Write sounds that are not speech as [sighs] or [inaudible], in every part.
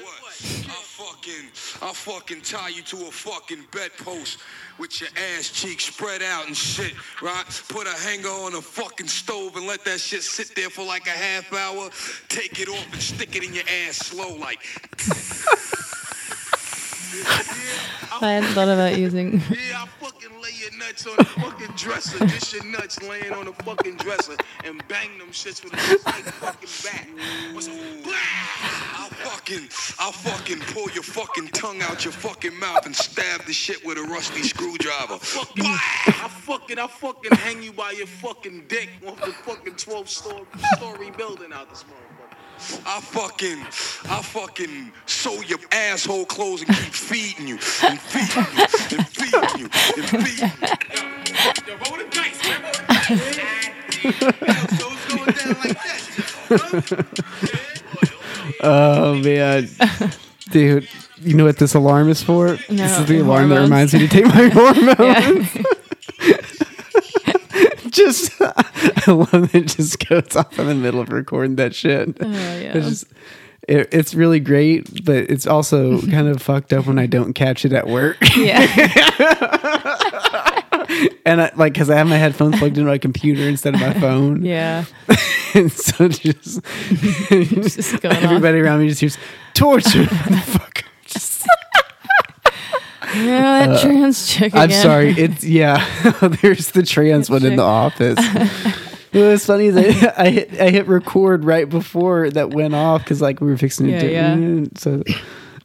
What? I'll fucking, I'll fucking tie you to a fucking bedpost with your ass cheeks spread out and shit, right? Put a hanger on a fucking stove and let that shit sit there for like a half hour. Take it off and stick it in your ass slow, like. I hadn't thought about using. [laughs] Yeah, I fucking lay your nuts on the fucking dresser. Just your nuts laying on the fucking dresser and bang them shits with a fucking back. What's up? Blah! I'll fucking, I'll fucking pull your fucking tongue out your fucking mouth and stab the shit with a rusty screwdriver. Fucking, I fucking, I fucking hang you by your fucking dick off the fucking 12 story, story building out this motherfucker. I fucking, I fucking sew your asshole clothes and keep feeding you and feeding you and feeding you and feeding you. Yo, roll the dice, man. Roll the dice. So it's going down like that. [laughs] Oh man, dude. You know what this alarm is for? this is the alarm that reminds me to take my [laughs] hormones. [laughs] Just, I love that it just goes off in the middle of recording that shit. Oh, yeah. It's just, it, it's really great, but it's also kind of fucked up when I don't catch it at work. yeah. [laughs] [laughs] and I, like, because I have my headphones plugged into my computer instead of my phone. [laughs] Yeah. [laughs] and so just, Just everybody around me just hears torture. motherfucker. Just- Yeah, that uh, trans chick again. I'm sorry. It's yeah. There's the trans one in the office. It was funny that I hit, I hit record right before that went off because like we were fixing Yeah, do yeah. So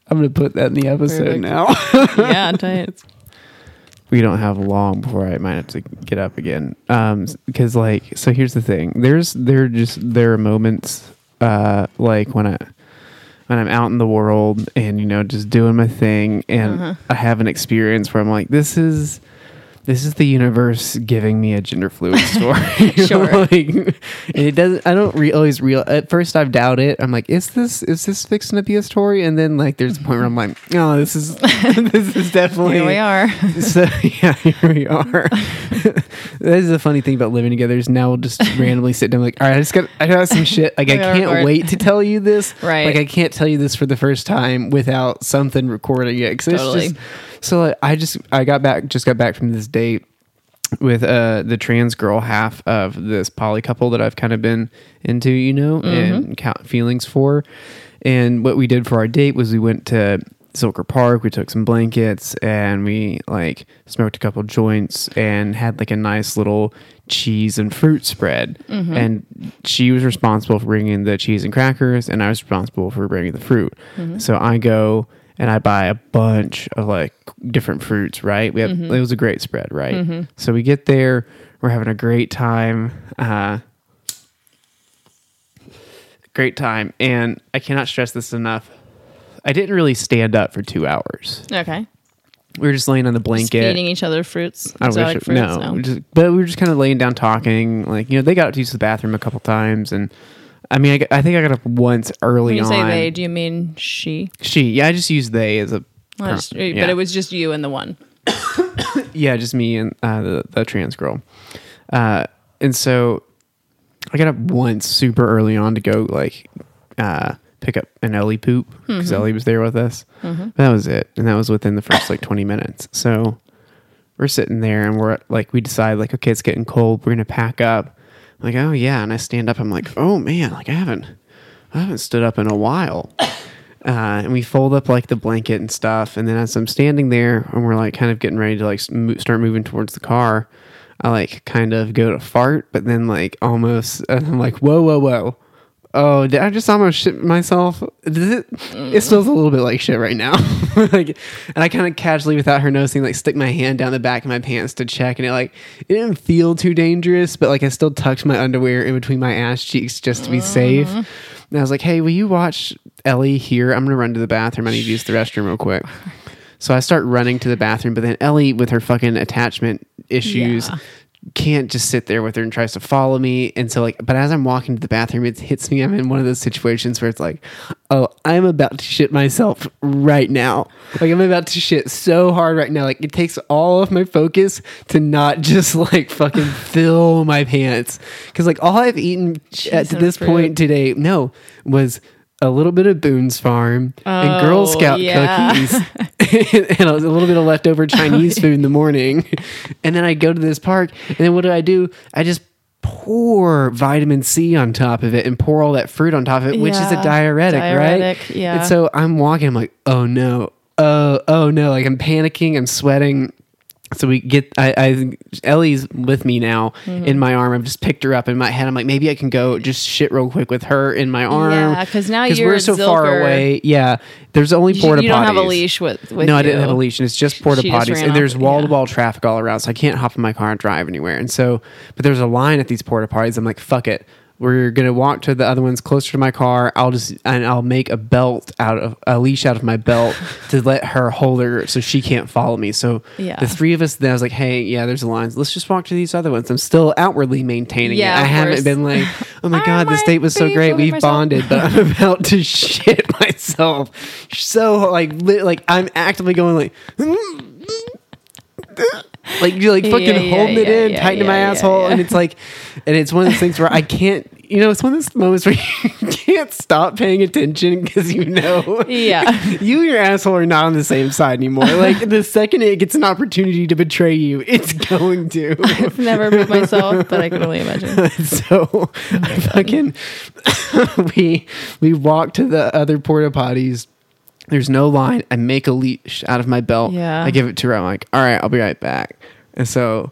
I'm gonna put that in the episode Perfect. now. yeah, tight. We don't have long before I might have to get up again. Um, because like, so here's the thing. There's there just there are moments, uh, like when I when I'm out in the world and you know just doing my thing, and Uh-huh. I have an experience where I'm like, this is. This is the universe giving me a gender fluid [laughs] story. [laughs] Sure. like, and it doesn't. I don't re- always real. At first, I've doubt it. I'm like, is this is this fixing to be a story? And then like, there's a point where I'm like, oh, this is [laughs] this is definitely Here we are. so yeah, here we are. that is the funny thing about living together is now we'll just randomly sit down like, all right, I just got I got some shit. Like I can't record. wait to tell you this. Right. Like I can't tell you this for the first time without something recording it. 'Cause it's Totally. just- so like, I just I got back just got back from this date with uh the trans girl half of this poly couple that I've kind of been into, you know, and mm-hmm. count feelings for. And what we did for our date was we went to Zilker Park, we took some blankets and we like smoked a couple joints and had like a nice little cheese and fruit spread. Mm-hmm. And she was responsible for bringing the cheese and crackers and I was responsible for bringing the fruit. Mm-hmm. So I go and I buy a bunch of like different fruits, right? We have it was a great spread, right? So we get there, we're having a great time. Uh great time and I cannot stress this enough. I didn't really stand up for 2 hours. Okay. We were just laying on the Just blanket. feeding each other fruits. I wish it- fruits. no, No. Just, but we were just kind of laying down talking. Like you know, they got to use the bathroom a couple times, and I mean, I, I think I got up once early when you on. say they, do you mean she? she, yeah, I just used they as a. Well, just- yeah. But it was just you and the one. [coughs] yeah, just me and uh, the the trans girl, uh, and so I got up once super early on to go like uh, pick up an Ellie poop because Ellie was there with us. But that was it, and that was within the first like twenty minutes. So we're sitting there, and we're like, we decide like, okay, it's getting cold. We're gonna pack up. Like, oh yeah, and I stand up. I'm like, oh man, like I haven't, I haven't stood up in a while. [coughs] Uh, and we fold up like the blanket and stuff. And then as I'm standing there and we're like kind of getting ready to like start moving towards the car, I like kind of go to fart, but then like almost, [laughs] and I'm like, whoa, whoa, whoa. Oh, did I just almost shit myself? It, it smells a little bit like shit right now. [laughs] like, and I kind of casually, without her noticing, like stick my hand down the back of my pants to check, and it like it didn't feel too dangerous, but like I still tucked my underwear in between my ass cheeks just to be safe. Mm-hmm. And I was like, "Hey, will you watch Ellie here? I'm gonna run to the bathroom. I need to use the restroom real quick." [laughs] So I start running to the bathroom, but then Ellie, with her fucking attachment issues, Yeah. Can't just sit there with her and tries to follow me. And so, like, but as I'm walking to the bathroom, it hits me. I'm in one of those situations where it's like, oh, I'm about to shit myself right now. Like, I'm about to shit so hard right now. Like, it takes all of my focus to not [laughs] just like fucking fill my pants. Cause, like, all I've eaten at to this fruit. point today, no, was a little bit of Boone's Farm and oh, Girl Oh, Scout yeah. cookies [laughs] and a little bit of leftover [laughs] oh, Chinese food in the morning. And then I go to this park and then what do I do? I just pour vitamin C on top of it and pour all that fruit on top of it, which is a Yeah. diuretic, right? Yeah. And so I'm walking, I'm like, oh no, oh, oh no, like I'm panicking, I'm sweating. So we get, I, I, Ellie's with me now Mm-hmm. in my arm. I've just picked her up in my head. I'm like, maybe I can go just shit real quick with her in my arm. Yeah, because now you're we're so far away. Yeah, there's only porta potties. you don't have a leash with, with No, I didn't have a leash, and it's just porta potties, and there's wall to wall traffic all around, so I can't hop in my car and drive anywhere. And so, but there's a line at these porta potties. I'm like, fuck it. We're gonna walk to the other ones closer to my car. I'll just and I'll make a belt out of a leash out of my belt [laughs] to let her hold her so she can't follow me. So Yeah. the three of us. Then I was like, hey, yeah, there's the lines. Let's just walk to these other ones. I'm still outwardly maintaining Yeah, it. I haven't course. been like, [laughs] oh my god, this date was so great. We've myself. bonded, but I'm [laughs] about to shit myself. So like, li- like I'm actively going like. Like you're like fucking Yeah, yeah, holding it yeah, in, yeah, tightening my asshole, and it's like, and it's one of those things where I can't, you know, it's one of those moments where [laughs] you can't stop paying attention because you know, Yeah. [laughs] you and your asshole are not on the same side anymore. [laughs] Like the second it gets an opportunity to betray you, it's going to. I've never moved myself, but I can only imagine. so I fucking we we walk to the other porta potties. There's no line. I make a leash out of my belt. Yeah. I give it to her. I'm like, all right, I'll be right back. And so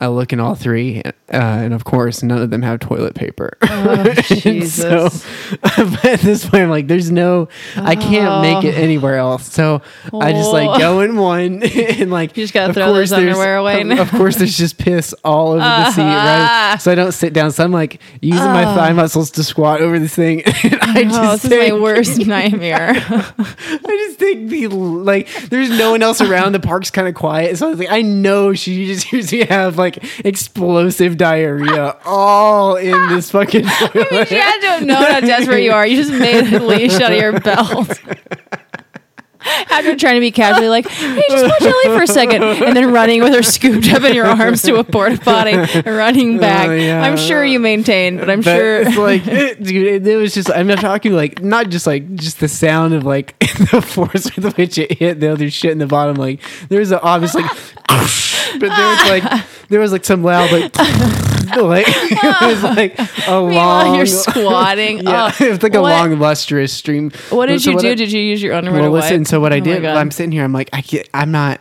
I look in all three, uh, and of course, none of them have toilet paper. Oh, [laughs] Jesus. so [laughs] but at this point, I'm like, there's no, I can't make it anywhere else. So I just like Oh. go in one, [laughs] and like, You just gotta of throw those course there's- underwear away Of, of course, there's just piss all over the seat, right? So I don't sit down. So I'm like using my thigh muscles to squat over this thing. And I Oh, just this is my worst nightmare. I just think the like, there's no one else around. The park's kind of quiet, so I was like, I know she just hears me have like explosive diarrhea all in this fucking [laughs] toilet. you had to have known how desperate you are. You just made a leash out of your belt. [laughs] After trying to be casually like, hey, just watch Ellie for a second, and then running with her scooped up in your arms to a porta potty, and running oh, back. Oh, yeah. I'm sure you maintained, but I'm But sure. it's like, [laughs] it, dude, it, it was just. I'm not talking like not just like just the sound of like the force with which it hit the other shit in the bottom. Like there was a obvious like, but there was like there was like some loud like, [laughs] [laughs] like it was like a Meanwhile, long. you're [laughs] squatting. Yeah, Oh, it was like a what- long lustrous stream. What did So you do? I- did you use your underwear? well, listen. So what I Oh did, I'm sitting here. I'm like, I can't. I'm not.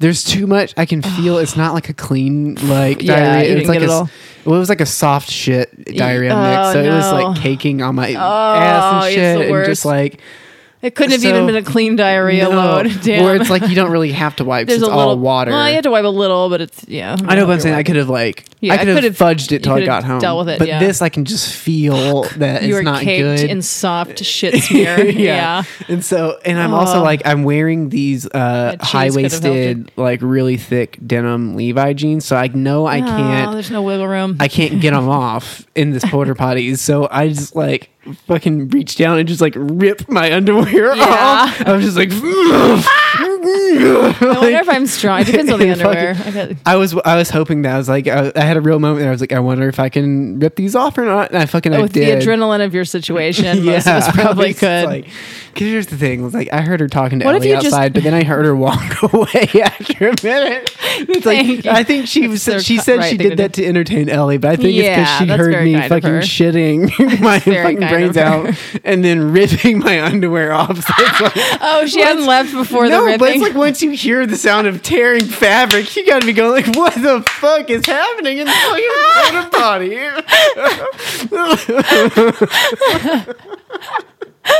There's too much. I can feel it's not like a clean like Yeah, diarrhea. It's like a, it all. well, it was like a soft shit diarrhea oh, mix. So it was like caking on my Oh, ass and it's shit, and just like It couldn't have so- even been a clean diarrhea no, load. Damn. Where it's like you don't really have to wipe. There's it's a little all water. Well, you have to wipe a little, but it's yeah. I know, but I'm saying I could have like Yeah, I could have fudged it till I got home. dealt with it, but yeah. this I can just feel that you it's not caked good. in soft [laughs] shit smear. yeah. And so, and I'm also Oh. like, I'm wearing these uh, high could have helped waisted, like really thick denim Levi jeans. So I know I Oh, can't, there's no wiggle room. I can't get them [laughs] off in this porter potty. So I just like fucking reach down and just like rip my underwear Yeah. off. I was just like, [laughs] I wonder if I'm strong. It depends on the [laughs] Fucking- underwear. I I was I was hoping that I was like I, I had a real moment. There. I was like I wonder if I can rip these off or not. And I fucking I oh, with the adrenaline of your situation, most of us probably could. Like, Cause here's the thing, was like I heard her talking to What Ellie you just- outside, but then I heard her walk [laughs] away after a minute. It's like you. I think she was she said right she did to that to entertain Ellie, but I think it's because she heard me fucking shitting my fucking brains out [laughs] and then ripping my underwear off. [laughs] So like, oh, she hadn't left before the no, ripping. but it's like once you hear the sound of tearing fabric, you gotta be going like, "What the fuck is happening in the fucking porta potty?" [laughs]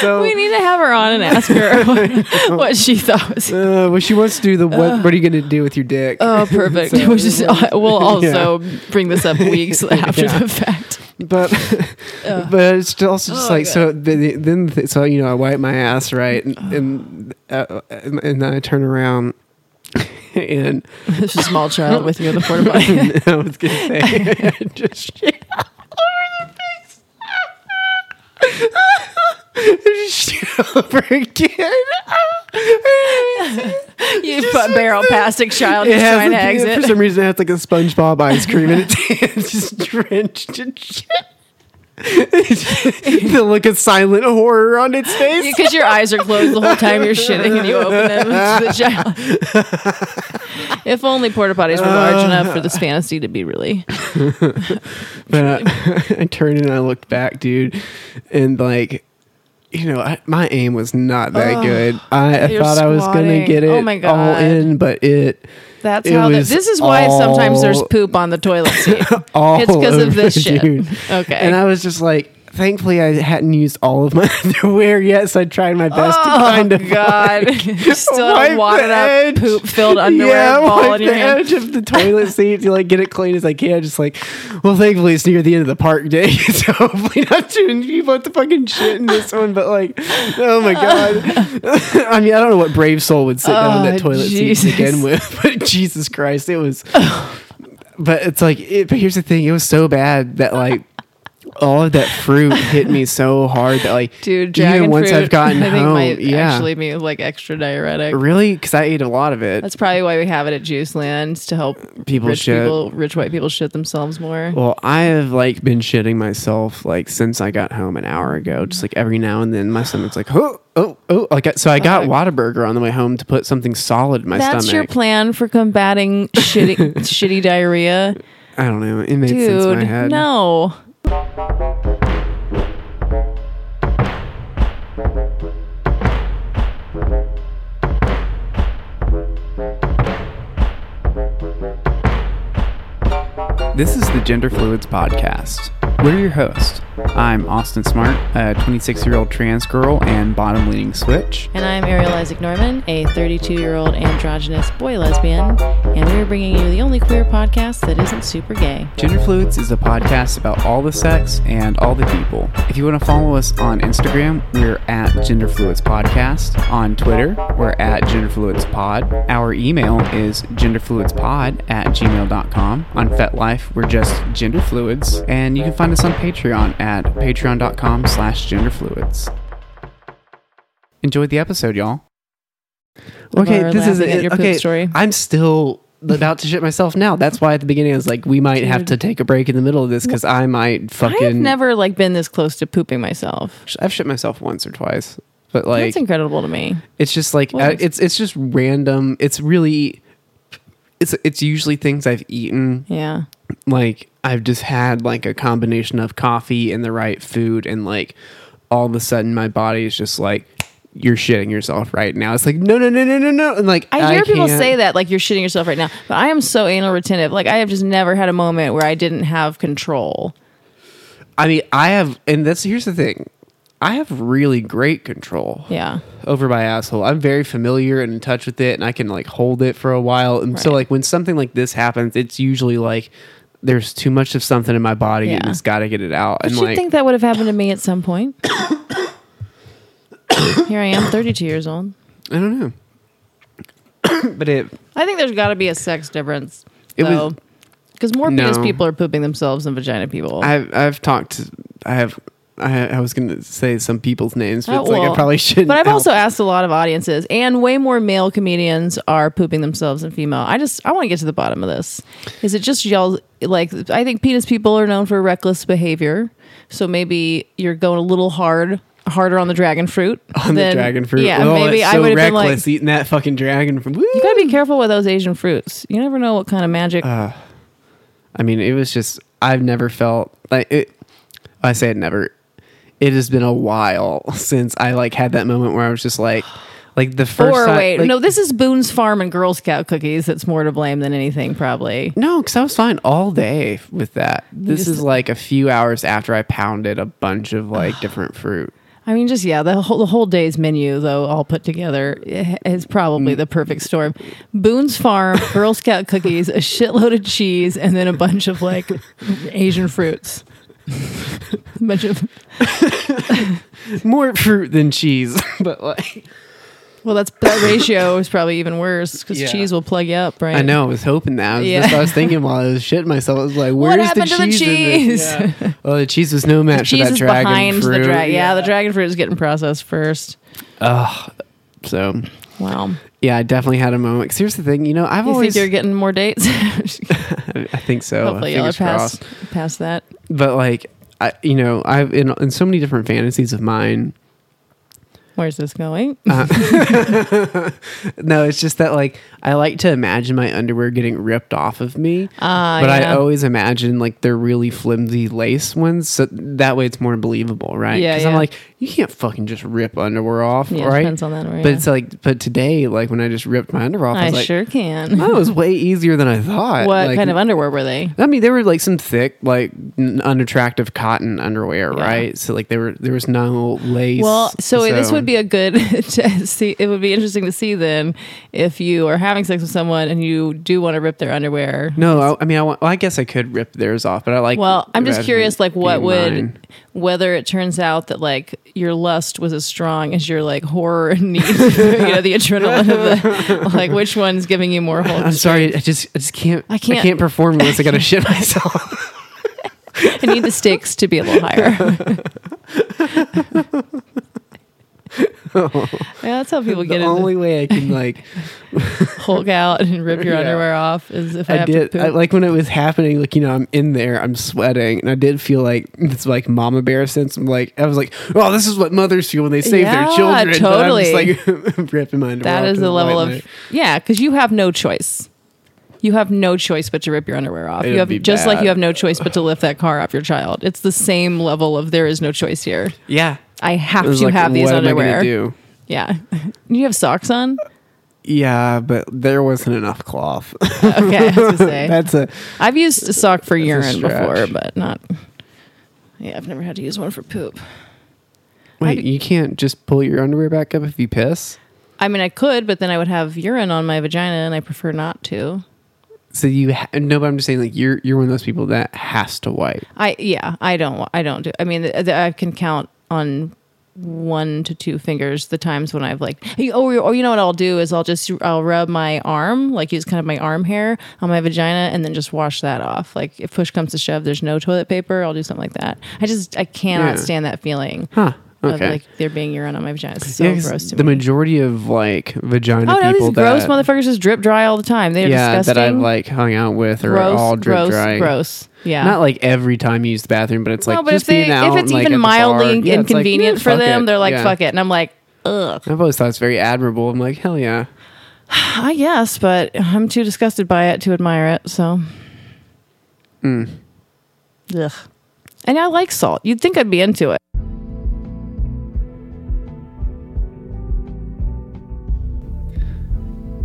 so, we need to have her on and ask her what, what she thought was. uh, well, she wants to do the what? what are you gonna do with your dick? Oh, perfect. So- Which is, we'll also bring this up weeks after Yeah. the fact. But [laughs] but it's also just Oh, like so. Then th- so you know, I wipe my ass right, and and, uh, and then I turn around. [laughs] And [laughs] There's a small child with you in the porta potty. I was gonna say, just shit all over the face. Shit over again. [laughs] you put barrel past a child just trying to like, exit. for some reason it has like a SpongeBob ice cream and [laughs] it's, just drenched in shit. [laughs] the look of silent horror on its face. Because your eyes are closed the whole time you're shitting and you open them. It's the child. if only porta potties were large enough for this fantasy to be really. But I turned and I looked back, dude, and like, you know, I, my aim was not that good. I, I thought I was gonna get oh it Oh my all in, but it That's It how. The, this is why sometimes there's poop on the toilet seat. [laughs] it's because of this shit. dude. Okay. And I was just like, thankfully, I hadn't used all of my [laughs] underwear yet, so I tried my best to oh kind of God! [laughs] You still wipe wadded up, poop filled underwear yeah, ball in your the hand. edge of the toilet [laughs] seat to like get it clean as I can. Just like, well, thankfully it's near the end of the park day, so hopefully not too many people have to fucking shit in this one. But like, oh my god, I mean, I don't know what brave soul would sit down in Oh, that toilet seat Jesus. to begin with, but Jesus Christ, it was. But it's like, it, but here's the thing: it was so bad that like. All of that fruit hit me so hard that like [laughs] Dude, even once fruit, [laughs] I've gotten I think home, might yeah, actually be like extra diuretic. really, because I ate a lot of it. That's probably why we have it at Juice Land to help People rich shit. people, rich white people shit themselves more. Well, I have like been shitting myself like since I got home an hour ago. Just like every now and then, my stomach's like, oh, oh, oh. Like so, I got. Whataburger on the way home to put something solid in my That's your plan for combating shitty, [laughs] shitty diarrhea, I don't know. It made sense in my dude. head. No. This is the Gender Fluids Podcast. We're your hosts. I'm Austin Smart, a 26 year old trans girl and bottom leaning switch. And I'm Ariel Isaac Norman, a 32 year old androgynous boy lesbian, and we're bringing you the only queer podcast that isn't super gay. Gender Fluids is a podcast about all the sex and all the people. If you want to follow us on Instagram, we're at Gender Fluids Podcast. On Twitter, we're at Gender Fluids Pod. Our email is genderfluidspod at gmail.com. On FetLife, we're just Gender Fluids. And you can find us on Patreon at patreon.com slash genderfluids. Enjoyed the episode, y'all. Okay, Laura this is laughing at it. your poop Okay, story. I'm still about to shit myself now. That's why at the beginning I was like, we might have to take a break in the middle of this because I might fucking. I've never like been this close to pooping myself. I've shit myself once or twice, but like That's incredible to me. it's just like Well, it's it's just random. It's really. It's it's usually things I've eaten. Yeah. Like I've just had like a combination of coffee and the right food, and like all of a sudden my body is just like. You're shitting yourself right now. It's like no, no, no, no, no, no, and like I hear people can't- say that like you're shitting yourself right now, but I am so anal retentive. Like I have just never had a moment where I didn't have control. I mean, I have, and that's here's the thing. I have really great control Yeah. over my asshole. I'm very familiar and in touch with it, and I can like hold it for a while. And so, like when something like this happens, it's usually like there's too much of something in my body, and Yeah. it's got to get it out. But and you like, think that would have happened to me at some point? [coughs] Here I am, 32 years old. I don't know, [coughs] but it I think there's got to be a sex difference, It was- though, because more penis people are pooping themselves than vagina people. I've I've talked. To, I have. I, I was gonna say some people's names, but Oh, it's like I probably shouldn't. But I've out- also asked a lot of audiences, and way more male comedians are pooping themselves than female. I just I want to get to the bottom of this. Is it just y'all? Like I think penis people are known for reckless behavior, so maybe you're going a little hard, harder on the dragon fruit. [laughs] on than- the dragon fruit. Yeah, oh, maybe it's I would have been like, reckless eating that fucking dragon fruit. you gotta be careful with those Asian fruits. You never know what kind of magic. Uh, I mean, it was just I've never felt like it. I say it never. It has been a while [laughs] since I like had that moment where I was just like, like the first. or time, wait, like- no, this is Boone's Farm and Girl Scout cookies. That's more to blame than anything, probably. No, because I was fine all day with that. This just- is like a few hours after I pounded a bunch of like different fruit. I mean, just yeah, the whole the whole day's menu though, all put together, eh, is probably mm. the perfect storm. Boone's Farm, Girl Scout cookies, a shitload of cheese, and then a bunch of like Asian fruits. A [laughs] bunch of [laughs] More fruit than cheese, [laughs] but like well, that's that ratio is probably even worse because Yeah. cheese will plug you up, right? I know. I was hoping that. Yeah. That's what I was thinking while I was shitting myself. I was like, "Where's the happened to the cheese?" in cheese? Yeah. Well, the cheese was no match for that is dragon behind fruit. the dragon. Yeah, the dragon fruit is getting processed first. Ugh. So Wow. Yeah, I definitely had a moment. 'Cause here's the thing, you know, I've You always, think you're getting more dates? [laughs] I think so. Hopefully, y'all are Fingers past past that. But like, I, you know, I've in in so many different fantasies of mine. Where's this going? [laughs] No, it's just that like I like to imagine my underwear getting ripped off of me, Ah, but I always imagine like they're really flimsy lace ones, so that way it's more believable, right? Yeah, because I'm like, you can't fucking just rip underwear off, Yeah, it right? depends on the underwear, But yeah. it's like, but today, like when I just ripped my underwear off, I, I was like, sure can. that was way easier than I thought. what Like, kind of underwear were they? I mean, they were like some thick, like n- unattractive cotton underwear, Yeah. right? So like there were there was no lace. Well, so, this would be a good [laughs] to see. It would be interesting to see then if you are having sex with someone and you do want to rip their underwear. no. I, I mean, I, want, well, I guess I could rip theirs off, but I like. Well, I'm just curious, like, what would, mine. whether it turns out that like your lust was as strong as your like horror [laughs] need, [laughs] you know, the adrenaline of the, like, which one's giving you more hold? I'm sorry, I just I just can't I I can't- I can't, perform unless I gotta shit myself. I need the stakes to be a little higher. [laughs] yeah, that's how people get. It. The get only way I can like [laughs] Hulk out and rip your Yeah. underwear off is if I, I have did to poop. I, like when it was happening. Like you know, I'm in there, I'm sweating, and I did feel like it's like mama bear sense. I'm like I was like, oh, this is what mothers feel when they save Yeah, their children. totally. [laughs] But I'm just like ripping my underwear. that off is to the level of night. yeah, because you have no choice. You have no choice but to rip your underwear off. It'd you have be just like you have no choice but to lift that car off your child. It's the same level of there is no choice here. yeah. I have to like, have these what am I underwear. do? Yeah. [laughs] you have socks on? Yeah, but there wasn't enough cloth. [laughs] Okay, I was say. [laughs] that's a. I've used a sock for urine before, but not. Yeah, I've never had to use one for poop. wait. You can't just pull your underwear back up if you piss. I mean, I could, but then I would have urine on my vagina, and I prefer not to. So you ha- no, but I'm just saying like you're you're one of those people that has to wipe. I yeah, I don't. I don't do. I mean, th- th- I can count on one to two fingers the times when I've like, oh, or you know what I'll do is I'll just I'll rub my arm, like use kind of my arm hair on my vagina, and then just wash that off. Like if push comes to shove, there's no toilet paper, I'll do something like that. I just I cannot Yeah. stand that feeling. Huh. Of Okay. like there being urine on my vagina. It's so Yeah, gross to the me. majority of like vagina oh no, people these gross that motherfuckers just drip dry all the time. They're yeah disgusting. that I've like hung out with are gross, all drip gross, dry. gross. Yeah. Not like every time you use the bathroom, but it's like no, but just if they being out if it's like, even the bar. mildly Yeah, it's like, inconvenient for them, it. they're like Yeah. fuck it, and I'm like ugh. I've always thought it's very admirable. I'm like hell yeah. [sighs] I guess, but I'm too disgusted by it to admire it. So, Mm. ugh. And I like salt. You'd think I'd be into it.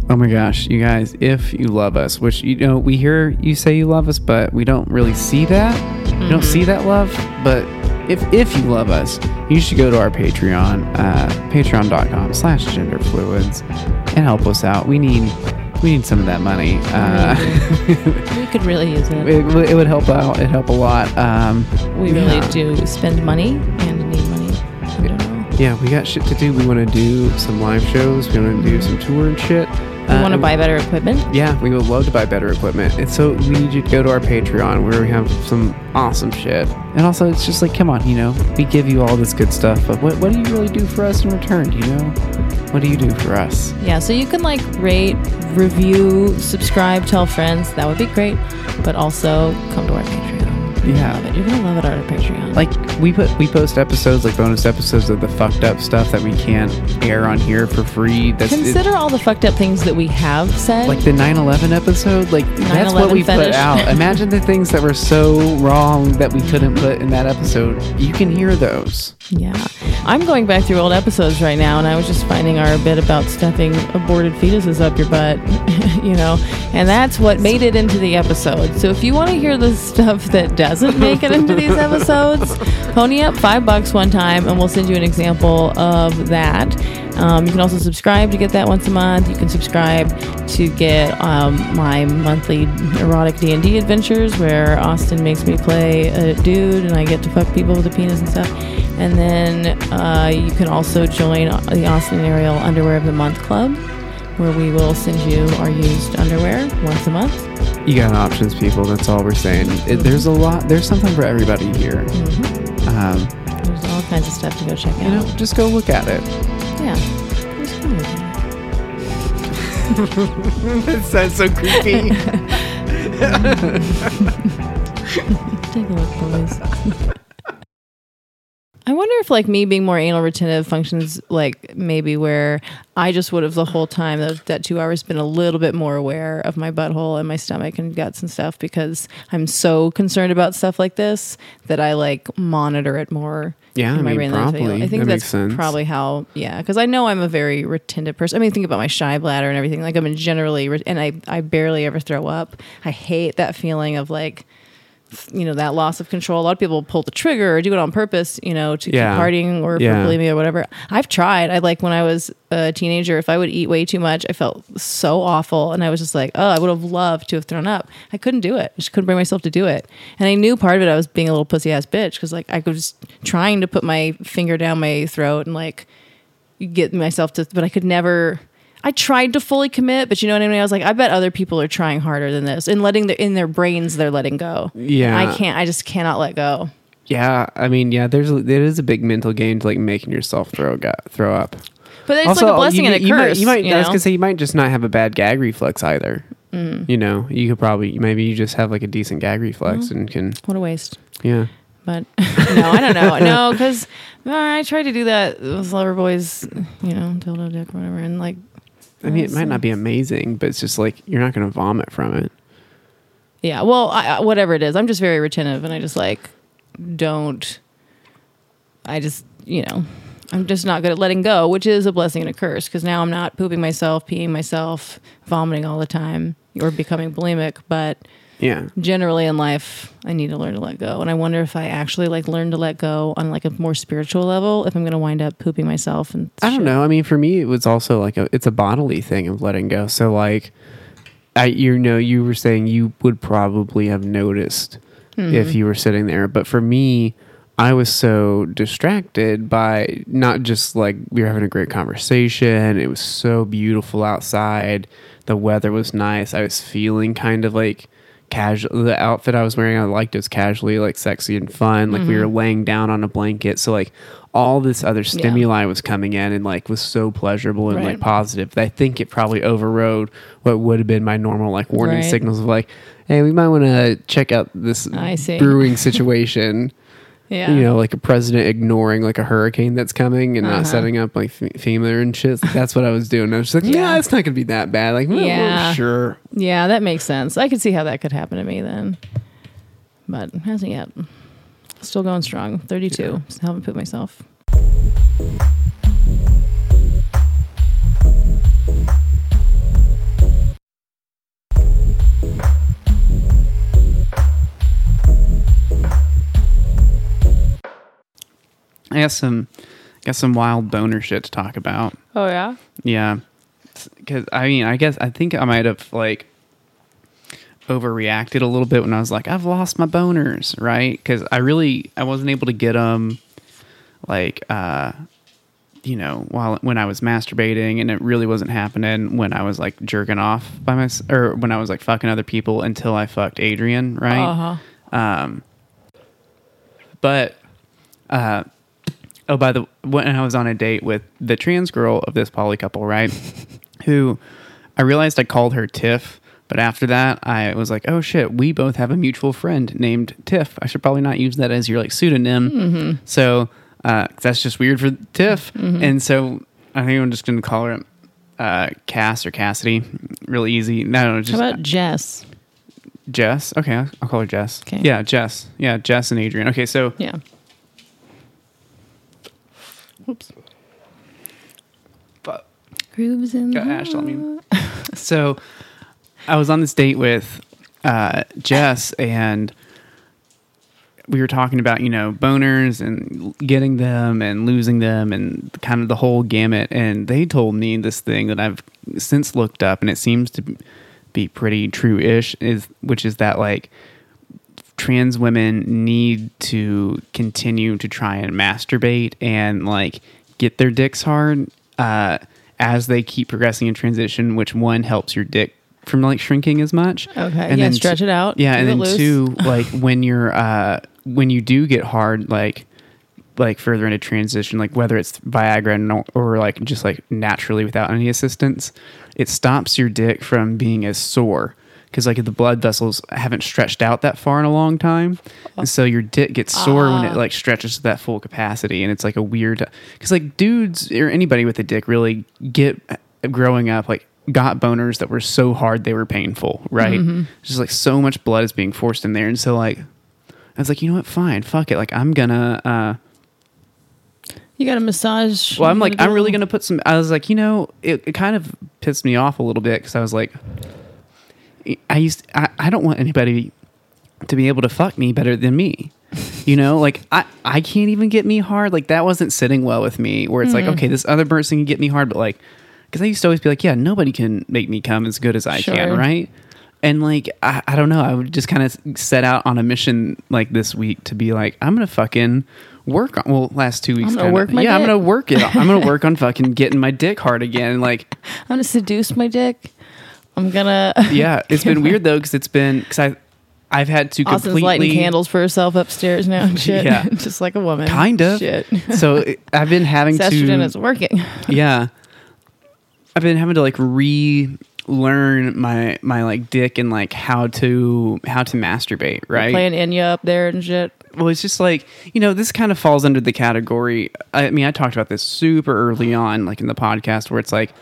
Oh my gosh, you guys, if you love us, which you know, we hear you say you love us, but we don't really see that. We don't see that love. But if if you love us, you should go to our Patreon, uh, patreon.com slash gender fluids and help us out. We need we need some of that money. Uh, We could really use it. [laughs] it, would- it would help out. It'd help a lot. Um, We really yeah. do spend money and need money. Yeah, we got shit to do. We want to do some live shows. We want to do some tour and shit. Uh, we want to buy better equipment. Yeah, we would love to buy better equipment. And so we need you to go to our Patreon where we have some awesome shit. And also, it's just like, come on, you know, we give you all this good stuff, but what, what do you really do for us in return? You know? What do you do for us? Yeah, so you can like rate, review, subscribe, tell friends. That would be great. But also come to our Patreon. Yeah. love it. You're gonna love it on our Patreon. Like we put we post episodes like bonus episodes of the fucked up stuff that we can't air on here for free. That's it- consider all the fucked up things that we have said. like the 9-11 episode like that's 9/11 what we put out imagine the things that were so wrong that we couldn't put in that episode you can hear those Yeah. I'm going back through old episodes right now, and I was just finding our bit about stuffing aborted fetuses up your butt, [laughs] you know, and that's what made it into the episode. So if you want to hear the stuff that doesn't make it into these episodes, pony up five bucks one time, and we'll send you an example of that. Um, you can also subscribe to get that once a month. You can subscribe to get um, my monthly erotic D and D adventures, where Austin makes me play a dude, and I get to fuck people with a penis and stuff. And then uh, you can also join the Austin and Ariel Underwear of the Month Club, where we will send you our used underwear once a month. You got options people that's all we're saying it, there's a lot there's something for everybody here um, There's all kinds of stuff to go check out. you know just go look at it Yeah. There's fun with [laughs] it. that sounds so creepy [laughs] [laughs] Take a look, boys. I wonder if like me being more anal retentive functions like maybe where I just would have the whole time of that two hours been a little bit more aware of my butthole and my stomach and guts and stuff because I'm so concerned about stuff like this that I like monitor it more. Yeah, I mean, than I feel. probably. I think That that's probably how. Yeah, because I know I'm a very retentive person. I mean, think about my shy bladder and everything. Like I'm generally, and I I barely ever throw up. I hate that feeling of like you know that loss of control. A lot of people pull the trigger or do it on purpose, you know, to Yeah. keep partying or Yeah. for bulimia or whatever. I've tried. I like when I was a teenager, if I would eat way too much, I felt so awful, and I was just like, oh, I would have loved to have thrown up. I couldn't do it. I just couldn't bring myself to do it, and I knew part of it I was being a little pussy ass bitch because like I was trying to put my finger down my throat and like get myself to, but I could never. I tried to fully commit, but you know what I mean. I was like, I bet other people are trying harder than this, and letting the in their brains they're letting go. Yeah. I can't. I just cannot let go. Yeah, I mean, yeah, there's there is a big mental game to like making yourself throw throw up. But it's like a blessing you, and a you curse. Might, you might, you I was gonna say you might just not have a bad gag reflex either. Mm. You know, you could probably maybe you just have like a decent gag reflex Mm-hmm. and can what a waste. yeah. But [laughs] no, I don't know. [laughs] No, because I tried to do that with Lover Boys, you know, dildo dick or whatever, and like, I mean, it might not be amazing, but it's just like you're not gonna vomit from it. yeah. Well, I, I- whatever it is, I'm just very retentive, and I just like don't. I just, you know, I'm just not good at letting go, which is a blessing and a curse because now I'm not pooping myself, peeing myself, vomiting all the time, or becoming bulimic, but. Yeah. generally in life i need to learn to let go and i wonder if i actually like learn to let go on like a more spiritual level if i'm going to wind up pooping myself and I don't know. I mean, for me, it was also like a it's a bodily thing of letting go. So like, I you know you were saying you would probably have noticed Hmm. if you were sitting there, but for me, I was so distracted by not just like we were having a great conversation. It was so beautiful outside. The weather was nice. I was feeling kind of like casual. The outfit I was wearing, I liked it was casually like sexy and fun. Like Mm-hmm. we were laying down on a blanket. So like all this other stimuli was coming in and like was so pleasurable and like positive I think it probably overrode what would have been my normal like warning Right. signals of like, hey, we might want to check out this brewing situation. [laughs] yeah You know, like a president ignoring like a hurricane that's coming and Uh-huh. not setting up like F- FEMA and shit. That's what I was doing. I was just like, yeah, Yeah. it's not gonna be that bad. Like, well, Yeah. sure. yeah that makes sense i could see how that could happen to me then but hasn't yet still going strong 32 still haven't put myself I got some, got some wild boner shit to talk about. oh yeah Yeah, because I mean, I guess I think I might have like overreacted a little bit when I was like, I've lost my boners, right? Because I really I wasn't able to get them, like, uh, you know, while when I was masturbating, and it really wasn't happening when I was like jerking off by my or when I was like fucking other people until I fucked Adrian, right? uh-huh Um, but uh, oh, by the when I was on a date with the trans girl of this poly couple, right? [laughs] who I realized I called her Tiff, but after that I was like, oh shit, we both have a mutual friend named Tiff. I should probably not use that as your like pseudonym. So uh, that's just weird for Tiff, and so I think I'm just gonna call her. Uh, Cass or Cassidy, really easy. No, just how about jess Jess. Okay, I'll, I'll call her Jess. Okay. Yeah, Jess. Yeah, Jess and Adrian. Okay, so yeah oops but grooves in got the- Ash on me. so I was on this date with uh, Jess, and we were talking about you know boners and getting them and losing them and kind of the whole gamut. And they told me this thing that I've since looked up, and it seems to be pretty true-ish. Is which is that like trans women need to continue to try and masturbate and like get their dicks hard uh, as they keep progressing in transition, which one helps your dick from like shrinking as much. Okay, and yeah, then stretch it out, Yeah, and then loose. two, [laughs] like when you're uh, when you do get hard, like like further into transition, like whether it's Viagra no- or like just like naturally without any assistance, it stops your dick from being as sore because like the blood vessels haven't stretched out that far in a long time, and so your dick gets sore when it like stretches to that full capacity, and it's like a weird because like dudes or anybody with a dick really get growing up like got boners that were so hard they were painful, right? Just like so much blood is being forced in there, and so like I was like, you know what, fine, fuck it, like I'm gonna. uh You got a massage. well, I'm like, I'm really gonna put some. I was like, you know, it, it kind of pissed me off a little bit because I was like, I used, I, I don't want anybody to be able to fuck me better than me. You know, [laughs] like I, I can't even get me hard. Like that wasn't sitting well with me. Where it's like, mm-hmm. okay, this other person can get me hard, but like, because I used to always be like, yeah, nobody can make me come as good as I can, right? And like, I, I don't know. I would just kind of set out on a mission like this week to be like, I'm gonna fucking work on. Well, last two weeks, I'm gonna kinda- work my yeah, I'm gonna work it. I'm gonna work on [laughs] fucking getting my dick hard again. Like, I'm gonna seduce my dick. I'm gonna. [laughs] yeah, it's been weird though because it's been because I, I've had to Austin's completely lighting candles for herself upstairs now and shit. Yeah. [laughs] just like a woman. kind of. shit. So it- I've been having This estrogen to is working. [laughs] yeah i've been having to like relearn my my like dick and like how to how to masturbate right Playing Enya up there and shit. well it's just like you know this kind of falls under the category i mean i talked about this super early on like in the podcast where it's like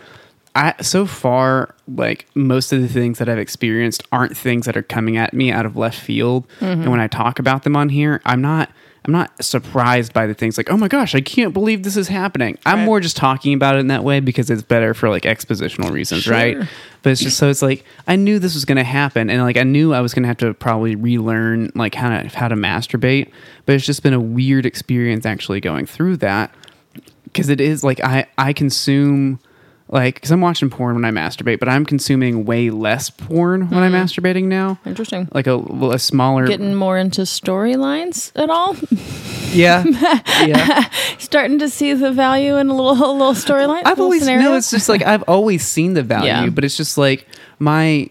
I so far like most of the things that I've experienced aren't things that are coming at me out of left field. And when I talk about them on here, I'm not I'm not surprised by the things like, "Oh my gosh, I can't believe this is happening." I'm Right. more just talking about it in that way because it's better for like expositional reasons, right? But it's just so it's like I knew this was going to happen and like I knew I was going to have to probably relearn like how to how to masturbate, but it's just been a weird experience actually going through that because it is like I I consume like because I'm watching porn when I masturbate, but I'm consuming way less porn when I'm mm. masturbating now. Interesting. Like a, a smaller, Getting more into storylines at all? yeah, [laughs] yeah. Starting to see the value in a little a little storyline. I've little always scenario? no. It's just like I've always seen the value, Yeah. but it's just like my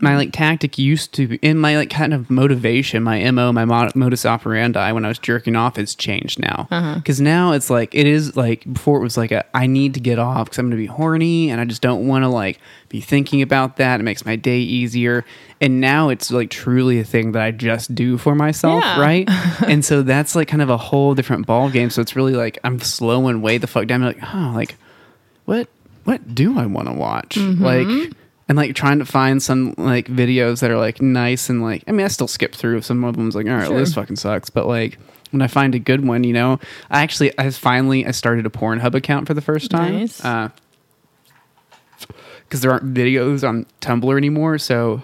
my like tactic used to be in my like kind of motivation, my mo, my mod- modus operandi when I was jerking off has changed now. Uh-huh. Because now it's like it is like before it was like a I need to get off because I'm gonna be horny and I just don't want to like be thinking about that. It makes my day easier. And now it's like truly a thing that I just do for myself, Yeah. right? [laughs] and so that's like kind of a whole different ball game. So it's really like I'm slowing way the fuck down. I'm like, oh, like what what do I want to watch? Mm-hmm. Like and like trying to find some like videos that are like nice and like I mean I still skip through some of them's like all right well, this fucking sucks but like when I find a good one you know I actually I finally I started a Pornhub account for the first time Nice. uh because there aren't videos on Tumblr anymore so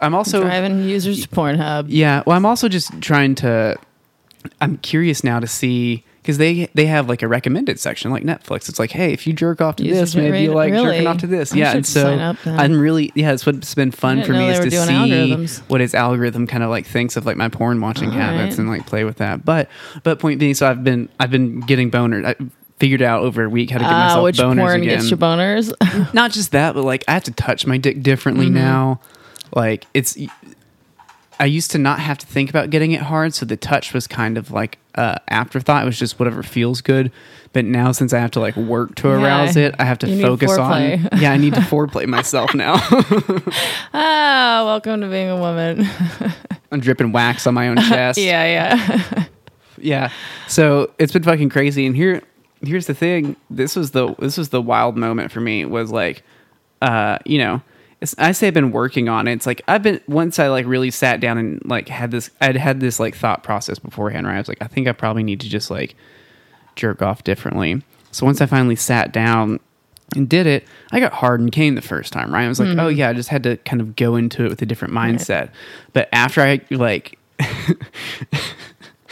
I'm also driving users to Pornhub. yeah, well, I'm also just trying to. I'm curious now to see because they they have like a recommended section like Netflix. It's like, hey, if you jerk off to User this, maybe you like jerking off to this. I yeah, and so sign up then. I'm really yeah. It's what's been fun for me is to see algorithms. what his algorithm kind of like thinks of like my porn watching All habits right. and like play with that. But but point being, so I've been I've been getting boners. I figured out over a week how to get Ah, myself which boners porn again gets you boners? not just that, but like I have to touch my dick differently Mm-hmm. now. Like it's, I used to not have to think about getting it hard, so the touch was kind of like uh, afterthought. It was just whatever feels good. But now, since I have to like work to Yeah. arouse it, I have to focus on. [laughs] Yeah, I need to foreplay myself [laughs] now. [laughs] ah, welcome to being a woman. I'm dripping wax on my own chest. yeah, yeah. yeah. So it's been fucking crazy. And here, here's the thing. This was the this was the wild moment for me. Was like, uh, you know, I say I've been working on it. It's like I've been once I like really sat down and like had this. I'd had this like thought process beforehand. right? I was like, I think I probably need to just like jerk off differently. So once I finally sat down and did it, I got hard and came the first time, right? I was like, oh hmm. yeah, I just had to kind of go into it with a different mindset. But after I like [laughs]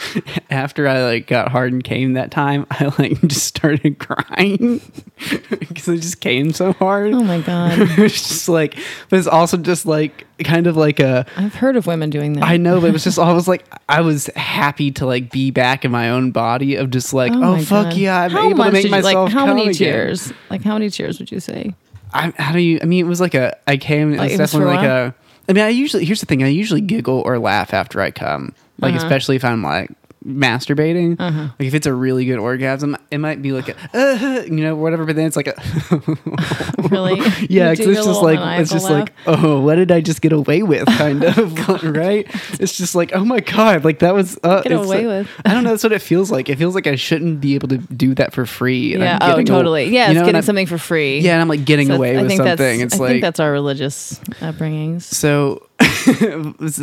[laughs] after I like got hard and came that time, I like [laughs] just started crying [laughs] because it just came so hard. Oh my god. it was just like, but it's also just like kind of like a. I've heard of women doing that. I know, but it was just always like I was happy to like be back in my own body of just like, oh, oh my fuck God. yeah, I'm how able to make you- myself like how many again. Like how many cheers would you say? I, how do you? I mean, it was like a. I came. It Like, was it was definitely like a. I mean, I usually here's the thing. I usually giggle or laugh after I come, like Uh-huh. especially if I'm like masturbating. Uh-huh. Like if it's a really good orgasm, it might be like a, uh, you know, whatever. But then it's like a, [laughs] Really? [laughs] yeah, because it's just like it's just laugh? like, oh, what did I just get away with? Kind of, [laughs] right? It's just like, oh my god, like that was uh, Get away like- with. I don't know. That's what it feels like. It feels like I shouldn't be able to do that for free. yeah. I'm Oh, totally. Yeah, you know, getting something for free. Yeah, and I'm like getting So away I with something. It's I like think that's our religious upbringings. so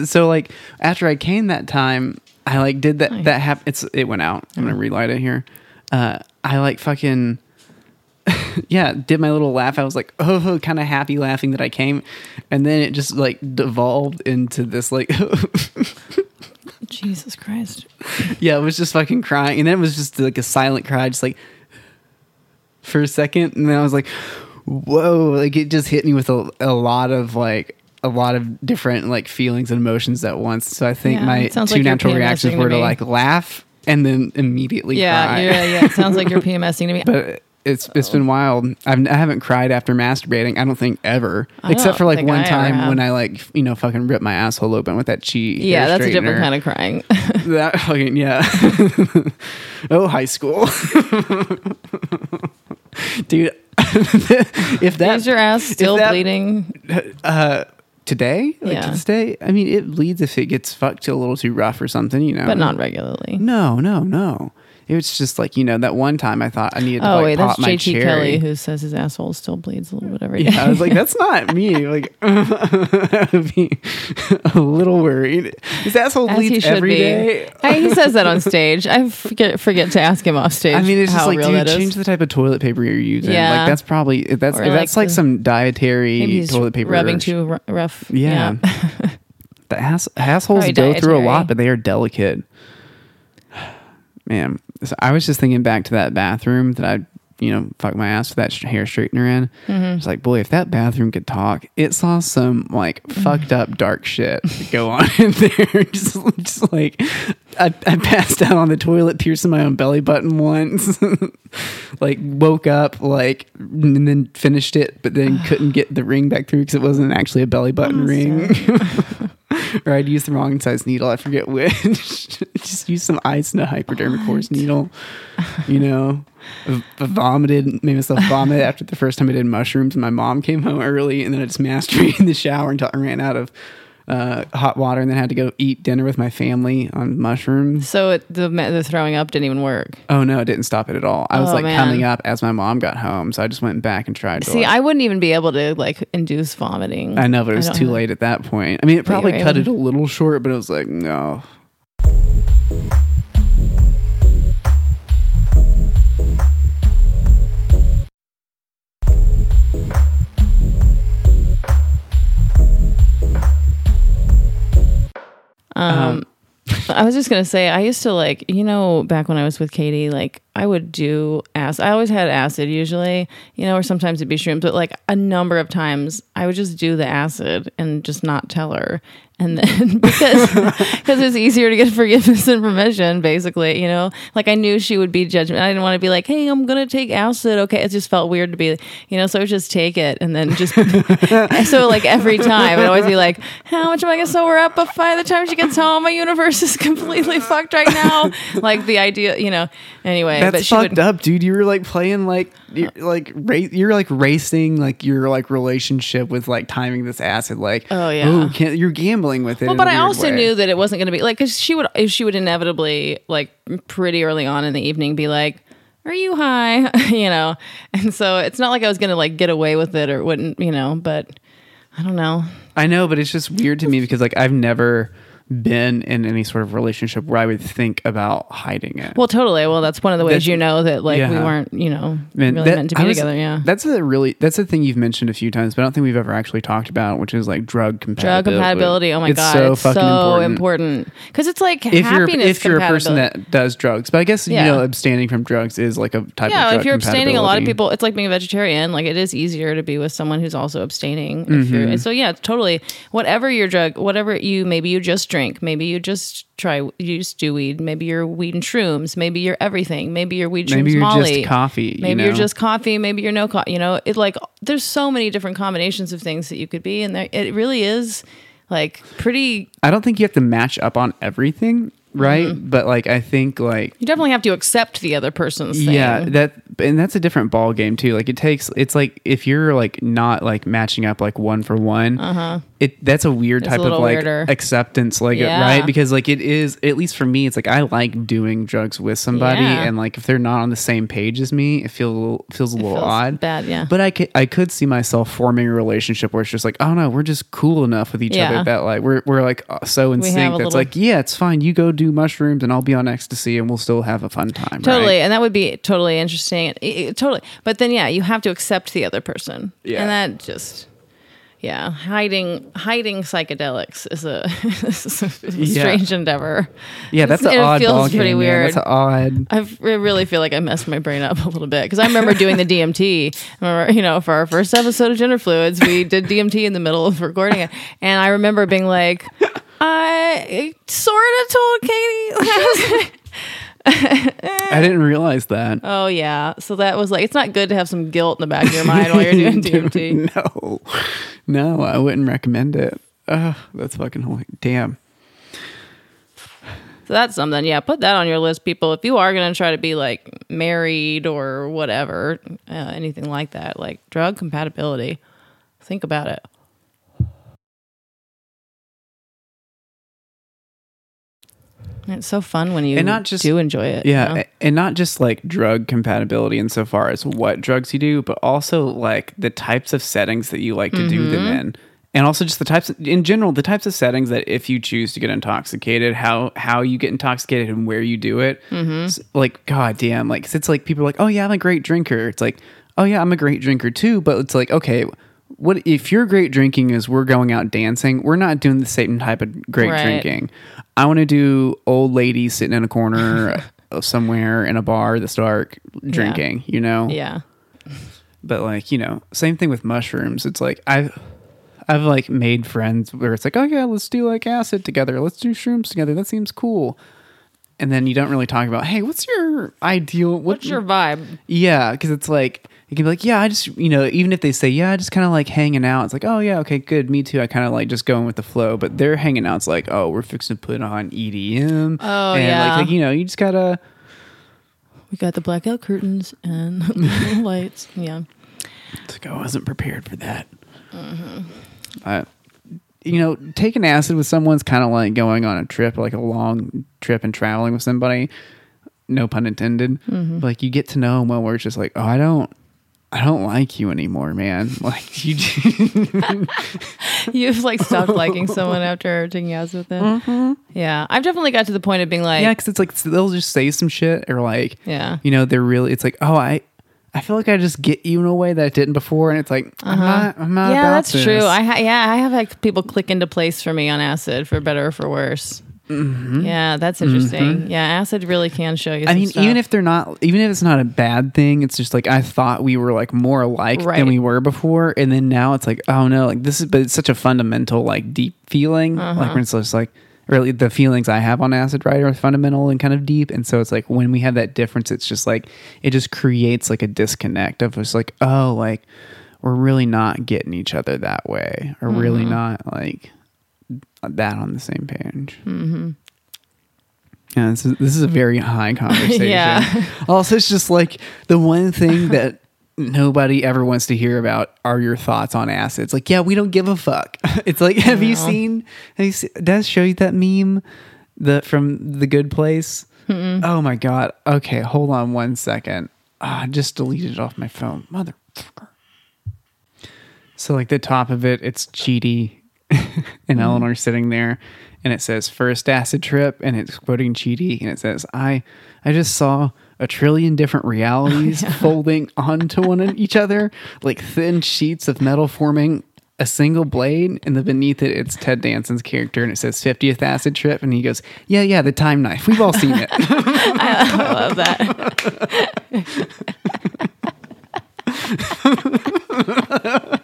so like after I came that time, I like did that that hap- it's it went out. I'm gonna relight it here. Uh I like fucking [laughs] yeah, did my little laugh. I was like, oh, [laughs] kind of happy laughing that I came, and then it just like devolved into this like, [laughs] Jesus Christ. yeah, it was just fucking crying, and then it was just like a silent cry, just like for a second, and then I was like, whoa, like it just hit me with a, a lot of like a lot of different like feelings and emotions at once. So I think Yeah, my two like natural reactions PMSing to were to like laugh and then immediately Yeah, cry. yeah, yeah. It sounds like you're PMSing to me. but it's it's been wild. I've I haven't cried after masturbating. I don't think ever, except don't for like one I time when I like you know fucking ripped my asshole open with that cheat. yeah, that's a different kind of crying. [laughs] [laughs] that fucking yeah. [laughs] oh, high school, dude. if that Is your ass still bleeding? uh today like Yeah. to this day i mean it bleeds if it gets fucked a little too rough or something you know But not regularly. no no no it was just like you know that one time i thought i needed to Oh like wait, pop that's my JT cherry Kelly who says his asshole still bleeds a little bit every day. yeah i was like that's not me like [laughs] i would be a little worried his asshole As he bleeds should every be. day Hey, he says that on stage. I forget forget to ask him off stage. I mean, it's just like, dude, change the type of toilet paper you're using. Yeah. Like, that's probably that's Or if like that's like the- some dietary toilet paper. rubbing too r- rough. Yeah. [laughs] the ass assholes Probably go through a lot, but they are delicate. [sighs] Man, so I was just thinking back to that bathroom that I, you know, fuck my ass with that sh- hair straightener in. Mm-hmm. It's like, boy, if that bathroom could talk, it saw some like Mm-hmm. fucked up dark shit go on [laughs] in there. [laughs] just, just like, I, I passed out on the toilet, piercing my own belly button once. [laughs] like, woke up, like, and then finished it, but then couldn't [sighs] get the ring back through because it wasn't actually a belly button Oh, ring. [laughs] or I'd use the wrong size needle. I forget which. [laughs] Just use some ice and a hypodermic force needle. You know, I I vomited, made myself vomit after the first time I did mushrooms. My mom came home early, and then I just masturbated [laughs] in the shower until I ran out of uh, hot water, and then had to go eat dinner with my family on mushrooms. So it, the the throwing up didn't even work. Oh no, it didn't stop it at all. I was Oh, like man. coming up as my mom got home, so I just went back and tried. To See, like- I wouldn't even be able to like induce vomiting. I know, but it was don't too late at that point. I mean, it probably were cut able it a little short, but it was like, no. Um, I was just gonna say, I used to like, you know, back when I was with Katie, like I would do acid. I always had acid usually, you know, or sometimes it'd be shrooms, but like a number of times I would just do the acid and just not tell her. And then [laughs] because because it's easier to get forgiveness and permission, basically, you know, like I knew she would be judgment. I didn't want to be like, hey, I'm gonna take acid. Okay, it just felt weird to be, you know, so just take it and then just [laughs] so like every time I'd always be like, how much am I gonna sober up? But by the time she gets home, my universe is [laughs] completely fucked right now. Like the idea, you know. Anyway, but That's she fucked would. up, dude. You were like playing like you're like ra- you're like racing like your like relationship with like timing this acid. Like, Oh, yeah. can't, you're gambling with it. Well, but I also way. knew that it wasn't going to be like because she would if she would inevitably like pretty early on in the evening be like, "Are you high?" [laughs] you know, and so it's not like I was going to like get away with it or wouldn't, you know. But I don't know. I know, but it's just weird to me because like I've never been in any sort of relationship where I would think about hiding it. Well, totally. Well, that's one of the ways That's- you know that like we weren't, you know, Man, really that- meant to be was- together. Yeah. That's a really that's a thing you've mentioned a few times, but I don't think we've ever actually talked about, which is like drug compatibility. drug compatibility. Oh my it's god, so it's fucking so important. important because it's like If you're happiness. if you're a person that does drugs, but I guess Yeah. you know abstaining from drugs is like a type of yeah, if you're abstaining, a lot of people, it's like being a vegetarian. Like it is easier to be with someone who's also abstaining. If you're, Mm-hmm. so yeah, it's totally. Whatever your drug, whatever you, maybe you just drink, maybe you just try, you just do weed, maybe you're weed and shrooms, maybe you're everything, maybe you're weed, Maybe shrooms, Maybe you're Molly, just coffee. you maybe you're just coffee, maybe you're no coffee. You know, it like there's so many different combinations of things that you could be, and there it really is like pretty I don't think you have to match up on everything right? But like I think like You definitely have to accept the other person's thing. yeah, that and that's a different ball game too. Like it takes it's like if you're like not like matching up like one for one, uh-huh. It that's a weird It's a type of like weirder. acceptance, like Yeah. right? Because like it is at least for me, it's like I like doing drugs with somebody, Yeah. and like if they're not on the same page as me, it feels a little, feels a little feels odd. bad, yeah. But I could I could see myself forming a relationship where it's just like, oh no, we're just cool enough with each Yeah. other that like we're we're like uh, so in We sync. That's little- like yeah, it's fine. You go do mushrooms, and I'll be on ecstasy, and we'll still have a fun time. Totally, right? and that would be totally interesting. It- it- totally, but then yeah, you have to accept the other person, Yeah. and that just yeah, hiding hiding psychedelics is a, [laughs] is a Yeah. strange endeavor. Yeah, that's an It odd feels pretty game. Yeah, weird. that's an odd. I really feel like I messed my brain up a little bit because I remember doing the DMT. Remember, you know, for our first episode of Gender Fluids, we did DMT in the middle of recording it, and I remember being like, I sort of told Katie. [laughs] I didn't realize that. [laughs] Oh yeah. So that was like it's not good to have some guilt in the back of your mind while you're [laughs] doing DMT. [laughs] no, no, I wouldn't recommend it. Ugh, that's fucking holy. Damn. So that's something. Yeah, put that on your list, people. If you are gonna try to be like married or whatever, uh, anything like that, like drug compatibility, think about it. It's so fun when you And not just- do enjoy it. Yeah, you know? and not just like drug compatibility insofar as what drugs you do, but also like the types of settings that you like to do them Mm-hmm. in. And also just the types in general, the types of settings that if you choose to get intoxicated, how how you get intoxicated and where you do it. Mm-hmm. Like god damn, like 'cause it's like people are like, "Oh yeah, I'm a great drinker." It's like, "Oh yeah, I'm a great drinker too," but it's like, "Okay, what if your great drinking is we're going out dancing? We're not doing the same type of great Right. drinking. I want to do old ladies sitting in a corner [laughs] of somewhere in a bar that's dark drinking, you know? yeah. But like, you know, same thing with mushrooms. It's like I've I've like made friends where it's like, oh yeah, let's do like acid together. Let's do shrooms together. That seems cool. And then you don't really talk about, hey, what's your ideal? What, What's your vibe? yeah, because it's like you can be like, yeah, I just you know, even if they say, yeah, I just kind of like hanging out. It's like, oh yeah, okay, good, me too. I kind of like just going with the flow. But they're hanging out. It's like, oh, we're fixing to put on EDM. Oh, and yeah. like, like you know, you just gotta. We got the blackout curtains and the [laughs] lights. Yeah. It's like, oh, I wasn't prepared for that. Uh, you know, taking acid with someone's kind of like going on a trip, like a long trip and traveling with somebody. No pun intended. Like you get to know them well, where it's just like, oh, I don't, I don't like you anymore, man. [laughs] Like you, [laughs] You've like stopped liking [laughs] someone after taking acid with them. Yeah, I've definitely got to the point of being like, yeah, because it's like they'll just say some shit or like, Yeah. you know, they're really. It's like, oh, I, I feel like I just get you in a way that I didn't before, and it's like, I'm not, I'm not. Uh-huh. yeah, that's this. true. I ha- yeah, I have like people click into place for me on acid for better or for worse. Yeah, that's interesting. Yeah, acid really can show you. Mm-hmm. I mean, stuff. even if they're not, even if it's not a bad thing, it's just like I thought we were like more alike Right. than we were before, and then now it's like, oh no, like this is, but it's such a fundamental, like deep feeling, Uh-huh. like when it's just like, really the feelings I have on acid, right, are fundamental and kind of deep, and so it's like when we have that difference, it's just like it just creates like a disconnect of just like, oh, like we're really not getting each other that way, or really Mm-hmm. not like that on the same page. Mm-hmm. Yeah, this is, this is a very high [laughs] conversation. Yeah. Also, it's just like the one thing [laughs] that nobody ever wants to hear about are your thoughts on acid. It's like, yeah, we don't give a fuck. [laughs] It's like, have you seen? Have you seen does show you that meme, the from the Good Place? Oh my god. Okay, hold on one second. Ah, I just deleted it off my phone, motherfucker. So like the top of it, it's Chidi [laughs] and mm. Eleanor sitting there, and it says first acid trip, and it's quoting Chidi, and it says I I just saw a trillion different [laughs] oh, realities folding onto one an- each other like thin sheets of metal forming a single blade, and then beneath it, it's Ted Danson's character, and it says 50th acid trip, and he goes, "Yeah, yeah, the time knife. We've all seen it." [laughs] I love that.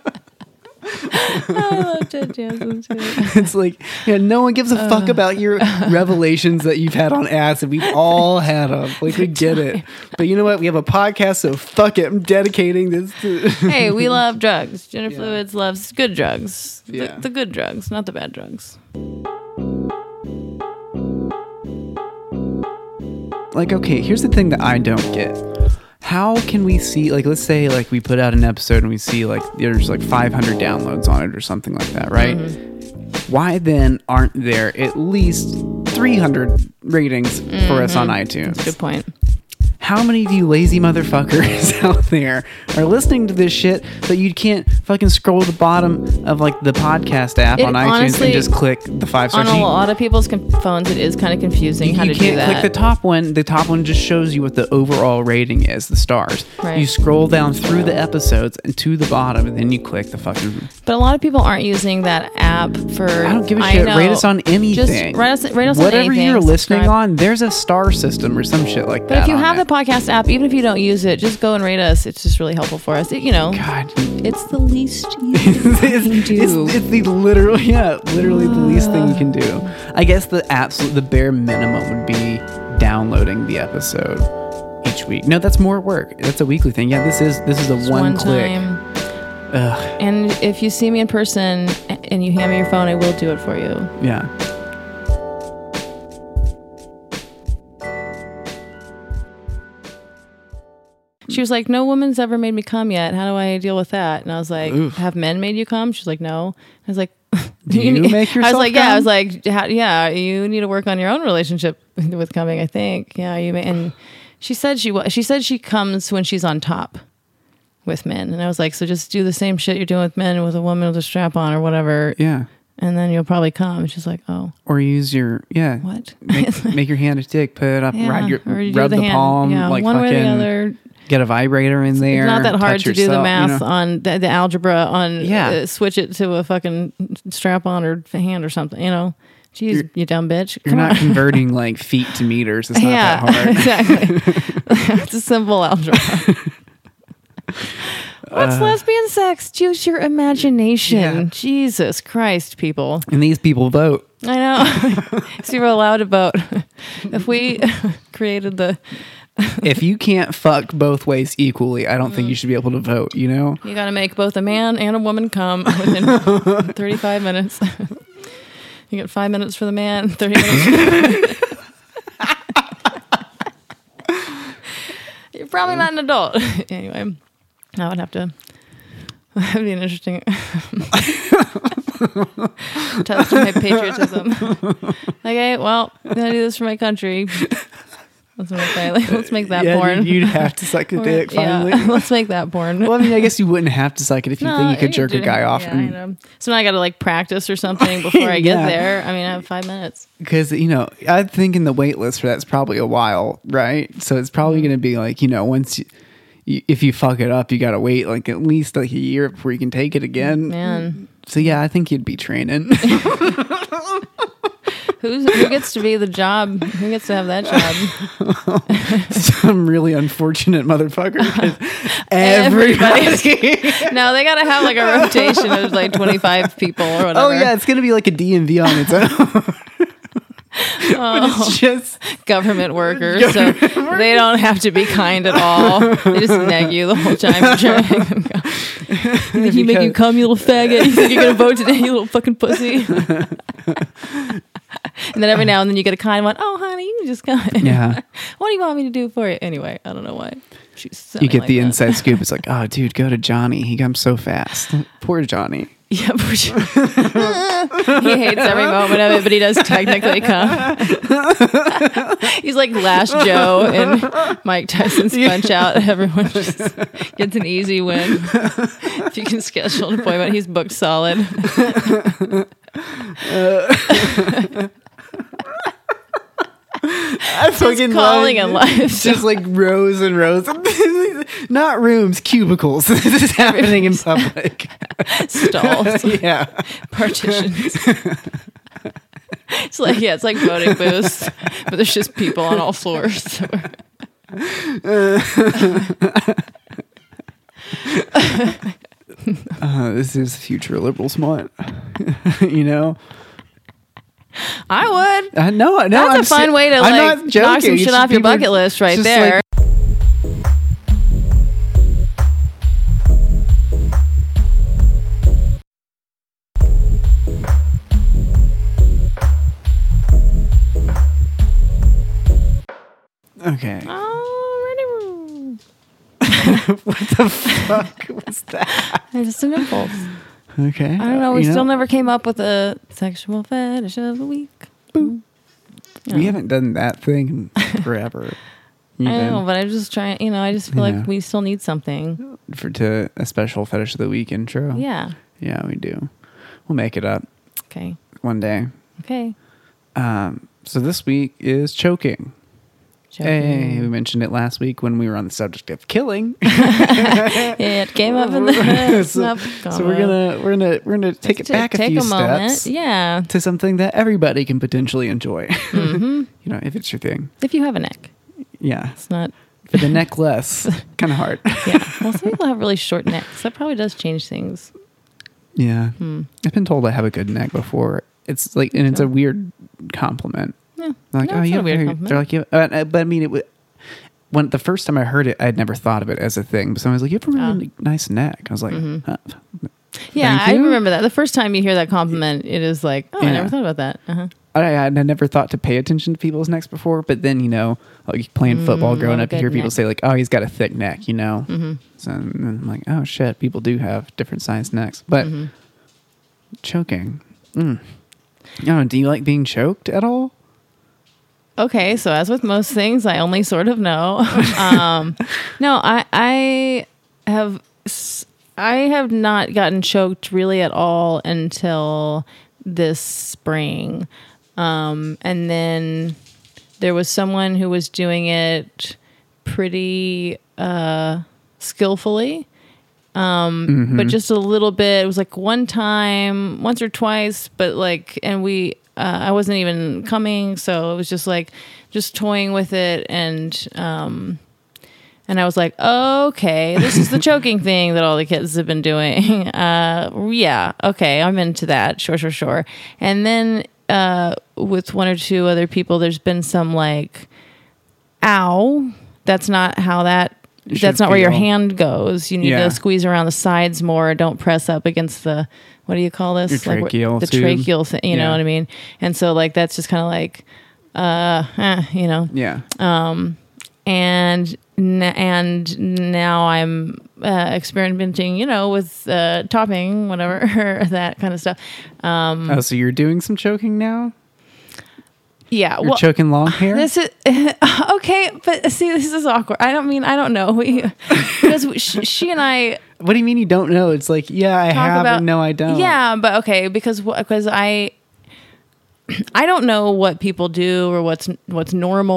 [laughs] I love Ted Danson too. [laughs] it's like, yeah, no one gives a fuck uh. about your revelations that you've had on acid. We've all had them. [laughs] Like, we get it. But you know what? We have a podcast, so fuck it. I'm dedicating this to. Hey, we love drugs. Gender Fluids loves good drugs. The, Yeah. the good drugs, not the bad drugs. like okay, here's the thing that I don't get. How can we see like let's say like we put out an episode and we see like there's like 500 downloads on it or something like that, right? Mm-hmm. Why then aren't there at least 300 ratings for us mm-hmm. on iTunes? Good point. How many of you lazy motherfuckers [laughs] out there are listening to this shit, but you can't fucking scroll to the bottom of like the podcast app It on iTunes honestly- and just click the five stars? On a lot of people's com- phones, it is kind of confusing you, how you to can't click the top one. The top one just shows you what the overall rating is, the stars. Right. You scroll down through the episodes and to the bottom, and then you click the fucking. But a lot of people aren't using that app for. I don't give a shit. Rate us on anything. Just rate us, rate us on Whatever you're listening subscribe. on, there's a star system or some shit like But that. But if you have the podcast app, even if you don't use it, just go and rate us. It's just really helpful for us. It, you know, God, it's the least you [laughs] can it's, do. it's the literal, [laughs] yeah, literally the least thing you can do. I guess the absolute, the bare minimum would be downloading the episode each week. No, that's more work. That's a weekly thing. Yeah, this is this is a Just one, click. And if you see me in person and you hand me your phone, I will do it for you. yeah. She was like, "No woman's ever made me come yet. How do I deal with that?" And I was like, Oof. "Have men made you come?" She's like, "No." I was like, [laughs] Do you need- make I was yourself like, "Yeah." I was like, "Yeah, you need to work on your own relationship [laughs] with coming." I think, yeah, you may. And she said she she said she comes when she's on top with men, and I was like, "So just do the same shit you're doing with men with a woman with a strap on or whatever, Yeah. and then you'll probably come." And she's like, "Oh, Or use your yeah. what?" Make, make your hand a dick. Put it up. [laughs] Yeah, Ride your, rub the, hand. palm. Yeah, like one way or the other. Get a vibrator in there. It's not that hard to do the yourself, you math know? on the, the algebra on Yeah. uh, switch it to a fucking strap on or hand or something. You know, jeez, You're- you dumb bitch. You're not on. converting like [laughs] feet to meters. It's not yeah, that hard. [laughs] exactly. [laughs] it's a simple algebra. What's lesbian sex? Use your imagination. Uh, Yeah. Jesus Christ, people. And these people vote. I know. so you're allowed to vote. if we created the, if you can't fuck both ways equally, I don't think you mm. should be able to vote. You know? you got to make both a man and a woman come within [laughs] 35 minutes. [laughs] you get five minutes for the man, [laughs] 30 minutes. For the You're probably not an adult. anyway, I would have to. That would be an interesting test of my patriotism. okay, well, I'm gonna do this for my country. Let's make that. Like, [laughs] let's make that yeah, porn. You'd have to suck a [laughs] dick yeah, finally. let's make that porn. well, I mean, I guess you wouldn't have to suck it if you think you could jerk a guy off. Yeah, I know. So now I got to like practice or something [laughs] before I get Yeah. there. I mean, I have five minutes. Because, you know, I think in the wait list for that's probably a while, right? So it's probably mm-hmm. going to be like, you know, once you, you, if you fuck it up, you got to wait like at least like a year before you can take it again. Man, So yeah, I think you'd be training. Who's who gets to be the job? Who gets to have that job? [laughs] Some really unfortunate motherfucker. [laughs] Everybody. [laughs] No, they got to have like a rotation of like twenty five people or oh, whatever. oh yeah, it's gonna be like a DMV on its own. Oh. it's just government workers, so they don't have to be kind at all. They just nag you the whole time. You're trying to make. You think you make you come, you little faggot? You think you're gonna vote today, you little fucking pussy? And then every now and then you get a kind one. Oh, honey, you can just come. Yeah. [laughs] what do you want me to do for you? Anyway, I don't know why. She's you get like the that. inside scoop. It's like, [laughs] oh, dude, go to Johnny. He comes so fast. Poor Johnny. Yeah, for sure. [laughs] he hates every moment of it, but he does technically come. He's like Glass Joe and Mike Tyson's Punch Out. Everyone just gets an easy win. If you can schedule an appointment, he's booked solid. Uh, [laughs] I fucking calling love in life. Just like rows and rows, [laughs] not rooms, cubicles. [laughs] this is happening in public. Stalls, yeah, partitions. It's like yeah, it's like voting booths, but there's just people on all floors. Uh, this is future liberal want. [laughs] you know, I would. uh, no, no, That's I'm a fun se- way to I'm like not knock some shit off your bucket list right there. like- All [laughs] what the fuck was that? It's just an impulse. Okay. I don't know. We You still never came up with a sexual fetish of the week. We haven't done that thing in [laughs] forever. I know, but I'm just trying. You know, I just feel Yeah. like we still need something. for to a special fetish of the week intro. Yeah. Yeah, we do. We'll make it up Okay. one day. Okay. Um, so this week is choking. Hey, we mentioned it last week when we were on the subject of killing. yeah, [laughs] It came up in the [laughs] so, so we're gonna we're gonna we're gonna take it Ta- back a take few a moment. steps Yeah. to something that everybody can potentially enjoy. [laughs] Mm-hmm. you know, if it's your thing. If you have a neck, Yeah, it's not. for the neck less, kind of hard. Yeah. Well, some people have really short necks. That probably does change things. Yeah, Hmm. I've been told I have a good neck before. It's like, and it's a weird compliment. Yeah. Like, No, oh, it's you not a weird compliment. They're like, yeah. uh, but I mean, it was When the first time I heard it, I'd never thought of it as a thing. But someone was like, "You have a really Oh. nice neck." I was like, Mm-hmm. huh. Yeah, I remember that. The first time you hear that compliment, it is like, oh, I never thought about that. Uh-huh. I, I never thought to pay attention to people's necks before, but then you know, like playing football, Mm, growing oh, up, you hear people neck. say like, "Oh, he's got a thick neck," you know. Mm-hmm. So I'm like, "Oh shit, people do have different sized necks." But Mm-hmm. choking, mm. no, do you like being choked at all? Okay, so as with most things, I only sort of know. [laughs] um, no, I I have I have not gotten choked really at all until this spring, um, and then there was someone who was doing it pretty uh, skillfully. Um, but just a little bit. It was like one time, once or twice, but like, and we, uh, I wasn't even coming, so it was just like, just toying with it, and um, and I was like, okay, this is the [laughs] choking thing that all the kids have been doing. [laughs] Uh, yeah, okay, I'm into that. Sure, sure, sure. And then uh, with one or two other people, there's been some like, ow, that's not how that. That's not where your hand goes. You need Yeah. to squeeze around the sides more. Don't press up against the what do you call this? Your Like, tracheal the tube. tracheal thing. You know what I mean? And so like that's just kind of like, uh, eh, you know Yeah, Um, and n- and now I'm uh, experimenting, you know, with uh, topping, whatever [laughs] that kind of stuff. Um, oh, so you're doing some choking now? yeah, You're well, choking long [laughs] hair. this is [laughs] okay, but see, this is awkward. I don't mean I don't know we because she, she and I what do you mean you don't know? It's like, yeah, I talk have, about and no, I don't. Yeah, but okay, because because I [clears throat] I don't know what people do or what's what's normal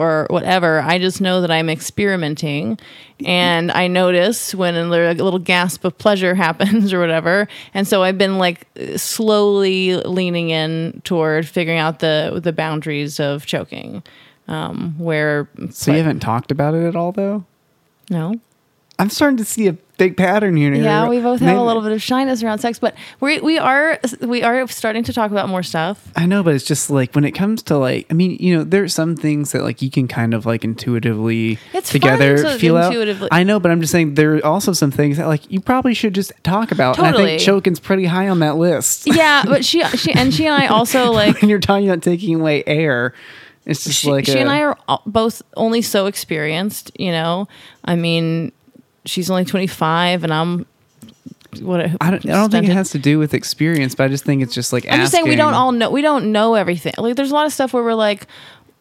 or whatever. I just know that I'm experimenting, and I notice when a little a little gasp of pleasure [laughs] happens or whatever. And so I've been like slowly leaning in toward figuring out the the boundaries of choking. Um, where So you haven't talked about it at all, though. no, I'm starting to see a big pattern here. Yeah, we both have Maybe- a little bit of shyness around sex, but we we are we are starting to talk about more stuff. I know, but it's just like when it comes to like, I mean, you know, there's some things that like you can kind of like intuitively It's together to feel intuitively- out. I know, but I'm just saying there are also some things that like you probably should just talk about. And I Totally. think choking's pretty high on that list. Yeah, but she she and she and I [laughs] also like when you're talking about taking away air, it's just she, like she a- and I are both only so experienced. You know, I mean, she's only twenty five, and I'm what I don't, I don't think it has to do with experience, but I just think it's just like I'm just saying we don't all know we don't know everything. Like, there's a lot of stuff where we're like.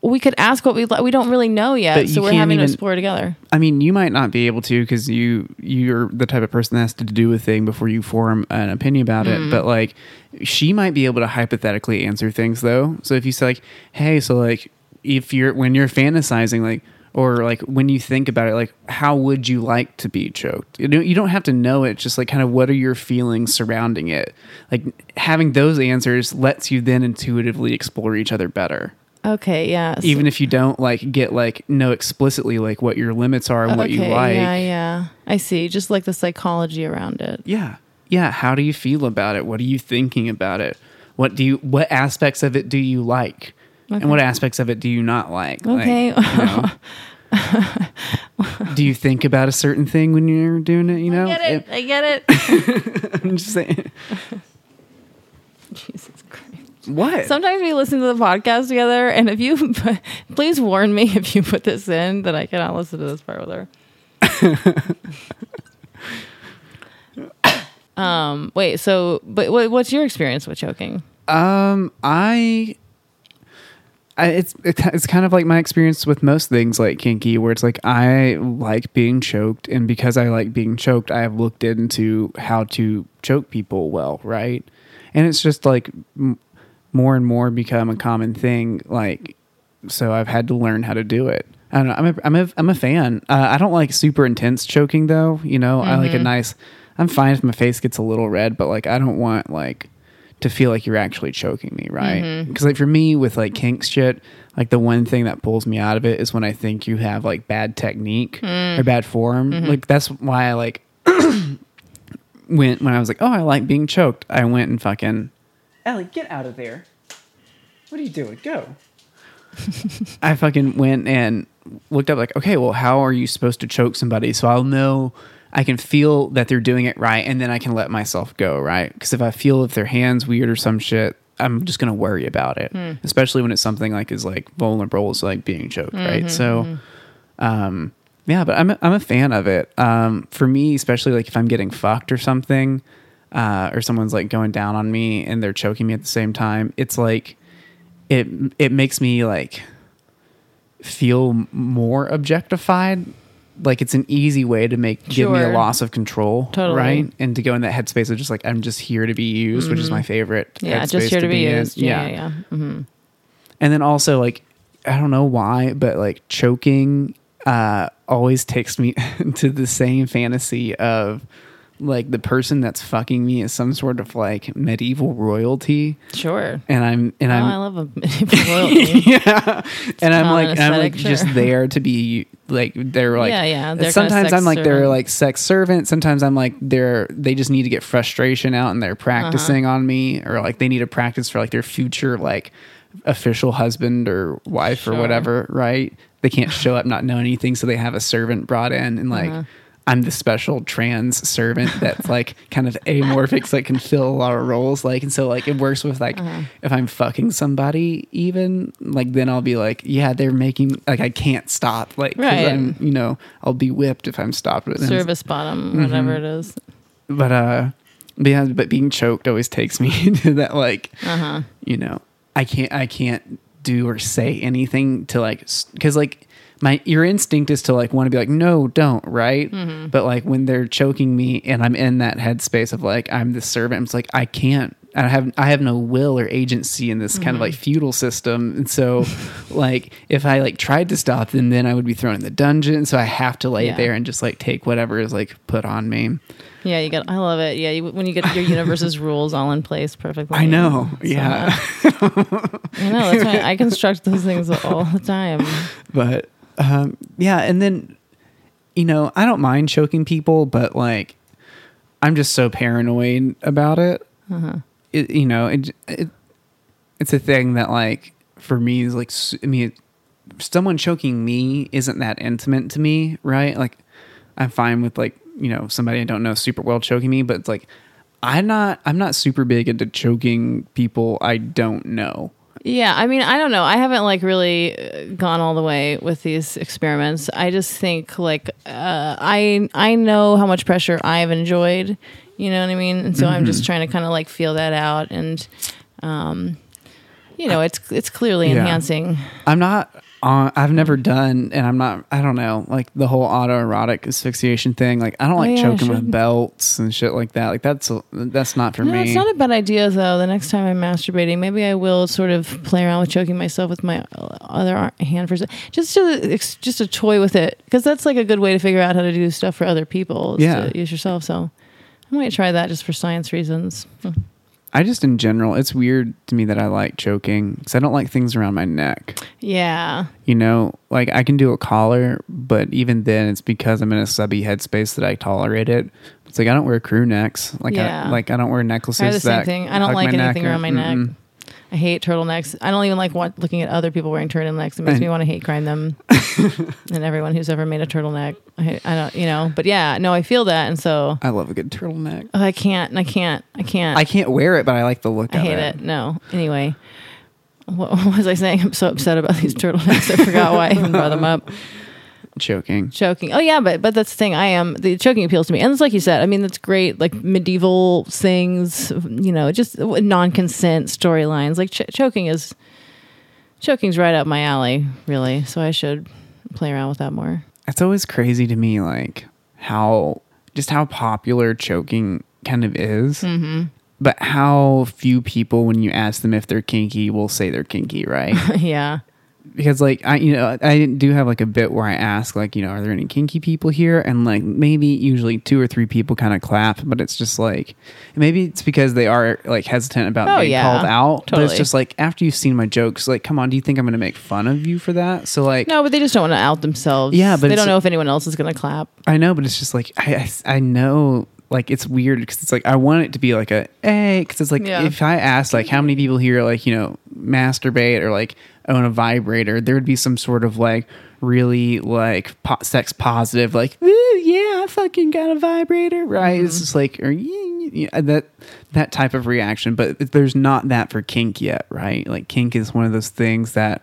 We could ask what we li- we don't really know yet, But so you we're can't having even- to explore together. I mean, you might not be able to because you you're the type of person that has to do a thing before you form an opinion about it. Mm-hmm. But like, she might be able to hypothetically answer things though. So if you say like, "Hey," so like, if you're when you're fantasizing, like, or like when you think about it, like, how would you like to be choked? You don't, you don't have to know it. Just like, kind of, what are your feelings surrounding it? Like, having those answers lets you then intuitively explore each other better Okay, yeah. so- even if you don't like get like know explicitly like what your limits are and what you like yeah. yeah. I see. Just like the psychology around it. Yeah. Yeah how do you feel about it what are you thinking about it what do you what aspects of it do you like Okay. and what aspects of it do you not like Like, Okay. you know, [laughs] do you think about a certain thing when you're doing it you know I get it. I get it. I'm just saying [laughs] Jesus Christ. what Sometimes we listen to the podcast together, and if you [laughs] please warn me if you put this in that I cannot listen to this part with her. um, wait. So, but what, what's your experience with choking? Um, I, I it's it, it's kind of like my experience with most things like kinky, where it's like I like being choked, and because I like being choked, I have looked into how to choke people well, right? And it's just like m- more and more become a common thing. Like, so I've had to learn how to do it. I don't know. I'm a I'm a I'm a fan. Uh, I don't like super intense choking though. You know, I like a nice. I'm fine if my face gets a little red, but like I don't want like to feel like you're actually choking me, right? Mm-hmm. Because like for me with like kink shit, like the one thing that pulls me out of it is when I think you have like bad technique mm. or bad form. Mm-hmm. Like that's why I like [coughs] went when I was like, oh, I like being choked. I went and fucking Ellie, get out of there. What are you doing? Go. [laughs] I fucking went and looked up like, okay, well, how are you supposed to choke somebody? So I'll know I can feel that they're doing it right, and then I can let myself go, right? Because if I feel if their hands weird or some shit, I'm just gonna worry about it, especially when it's something like is like vulnerable as like being choked, right? So, um, yeah, but I'm a, I'm a fan of it. Um, for me, especially like if I'm getting fucked or something, uh, or someone's like going down on me and they're choking me at the same time, it's like it it makes me like feel more objectified. Like it's an easy way to make give me a Sure. loss of control, Totally. right? And to go in that headspace of just like I'm just here to be used, which is my favorite. Mm-hmm. Yeah, headspace just here to be in. used. Yeah, yeah. yeah. hmm And then also like I don't know why, but like choking uh always takes me [laughs] to the same fantasy of like the person that's fucking me is some sort of like medieval royalty Sure. and I'm and Oh, I'm I love a medieval royalty. [laughs] yeah, and I'm like I'm like aesthetic, just there to be like they're like Yeah, yeah, they're sometimes I'm like they're like sex servant. Sometimes I'm like they're they just need to get frustration out and they're practicing Uh-huh. on me, or like they need to practice for like their future like official husband or wife or whatever. Right? They can't show up not knowing anything, so they have a servant brought in and like. Uh-huh. I'm the special trans servant that's like kind of amorphic, that can fill a lot of roles. Like, and so like it works with like Uh-huh. if I'm fucking somebody, even like then I'll be like, yeah, they're making like I can't stop. Like, Right. I'm you know I'll be whipped if I'm stopped with. Service bottom, Mm-hmm. whatever it is. But uh, but yeah, but being choked always takes me [laughs] to that like, Uh-huh. you know, I can't I can't do or say anything to like because like my your instinct is to like want to be like no don't right Mm-hmm. but like when they're choking me and i'm in that headspace of like i'm the servant it's like i can't i have i have no will or agency in this kind of like Mm-hmm. feudal system and so like if i like tried to stop them then i would be thrown in the dungeon so i have to lay Yeah. there and just like take whatever is like put on me Yeah, you got. I love it. Yeah, you, when you get your universe's [laughs] rules all in place perfectly. i know So, yeah I know. That's why I construct those things all the time. [laughs] but um, yeah, and then you know I don't mind choking people, but like I'm just so paranoid about it. it you know, it, it it's a thing that like for me is like I mean, someone choking me isn't that intimate to me, right? Like I'm fine with like you know somebody I don't know super well choking me, but it's like I'm not I'm not super big into choking people I don't know. Yeah, I mean, I don't know. I haven't like really uh, gone all the way with these experiments. I just think like uh, I I know how much pressure I've enjoyed. You know what I mean? And so I'm just trying to kind of like feel that out, and um, you know, it's it's clearly Yeah. enhancing. I'm not. Uh, I've never done, and I'm not. I don't know, like the whole autoerotic asphyxiation thing. Like I don't like Oh, yeah, choking sure. with belts and shit like that. Like that's that's not for No, me. it's not a bad idea though. The next time I'm masturbating, maybe I will sort of play around with choking myself with my other hand for just to just a toy with it because that's like a good way to figure out how to do stuff for other people. Yeah. to use yourself. So I might try that just for science reasons. I just in general, it's weird to me that I like choking because I don't like things around my neck. Yeah, You know, like I can do a collar, but even then, it's because I'm in a subby headspace that I tolerate it. It's like I don't wear crew necks. Like Yeah. I like I don't wear necklaces. I the same thing. I don't like anything or- around my neck. I hate turtlenecks. I don't even like looking at other people wearing turtlenecks. It makes me want to hate crime them [laughs] and everyone who's ever made a turtleneck. I, I don't, you know, but yeah, no, I feel that, and so I love a good turtleneck. oh, I can't, and I can't, I can't. I can't wear it, but I like the look it. I hate it. No. Anyway, [laughs] what was I saying? I'm so upset about these turtlenecks. I forgot why I even brought them up. Choking. choking. Oh yeah, but but that's the thing. I am the choking appeals to me, and it's like you said. I mean, that's great. Like medieval things, you know, just non-consent storylines. Like ch- choking is choking's right up my alley, really. So I should play around with that more. It's always crazy to me, like how just how popular choking kind of is. Mm-hmm. But how few people, when you ask them if they're kinky, will say they're kinky, right? [laughs] yeah, because like I you know I do have like a bit where I ask like you know are there any kinky people here and like maybe usually two or three people kind of clap but it's just like maybe it's because they are like hesitant about Oh, being yeah. called out but it's just like after you've seen my jokes like come on do you think I'm gonna make fun of you for that so like no, but they just don't want to out themselves. Yeah, but they don't know if anyone else is going to clap. I know but it's just like I I, I know like it's weird because it's like I want it to be like a hey because it's like Yeah. if I ask like how many people here like you know masturbate or like own a vibrator there would be some sort of like really like po- sex positive like "Ooh, yeah I fucking got a vibrator right mm-hmm. it's just like or "Yeah, yeah," yeah," that that type of reaction but there's not that for kink yet right like kink is one of those things that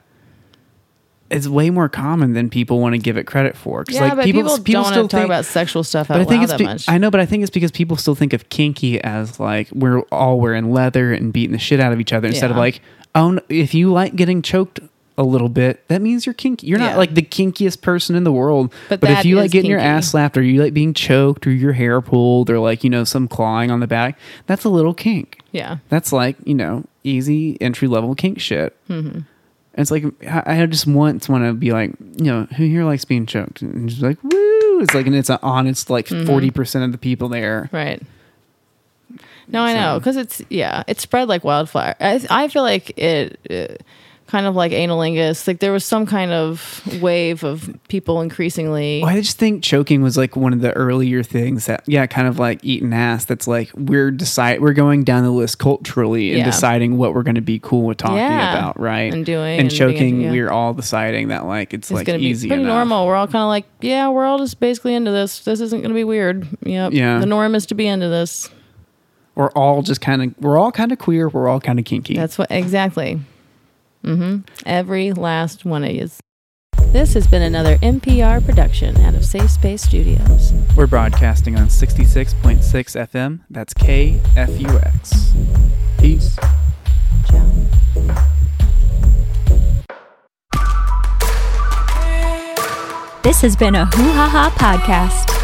is way more common than people want to give it credit for. Yeah, like but people, don't want to talk think- about sexual stuff out but I think it's that be- much. I know, but I think it's because people still think of kinky as like we're all wearing leather and beating the shit out of each other instead of like, oh, if you like getting choked a little bit, that means you're kinky. You're not like the kinkiest person in the world, But but, if you like getting your ass slapped or you like being choked or your hair pulled or like you know some clawing on the back, that's a little kink. yeah, That's like you know easy entry level kink shit. Mm-hmm. And it's like I I just once want to be like, you know, who here likes being choked? And just like, woo! It's like, and it's an honest, like Mm-hmm. 40 percent of the people there. right. No, I know because it's yeah, it spread like wildfire. I I feel like it. Uh, Kind of like anilingus, like there was some kind of wave of people increasingly. Well, I just think choking was like one of the earlier things that, yeah, kind of like eating ass. That's like we're decide we're going down the list culturally and Yeah. deciding what we're going to be cool with talking Yeah. about, right? And doing and and choking. yeah. We're all deciding that like it's, It's like gonna be easy pretty enough. normal. We're all kind of like, yeah, we're all just basically into this. This isn't going to be weird. Yep. Yeah. The norm is to be into this. We're all just kind of we're all kind of queer. We're all kind of kinky. That's what exactly. Mm-hmm. Every last one of you. This has been another NPR production out of Safe Space Studios. We're broadcasting on 66.6 FM. That's KFUX. Peace. Ciao. This has been a Hoo Ha Ha podcast.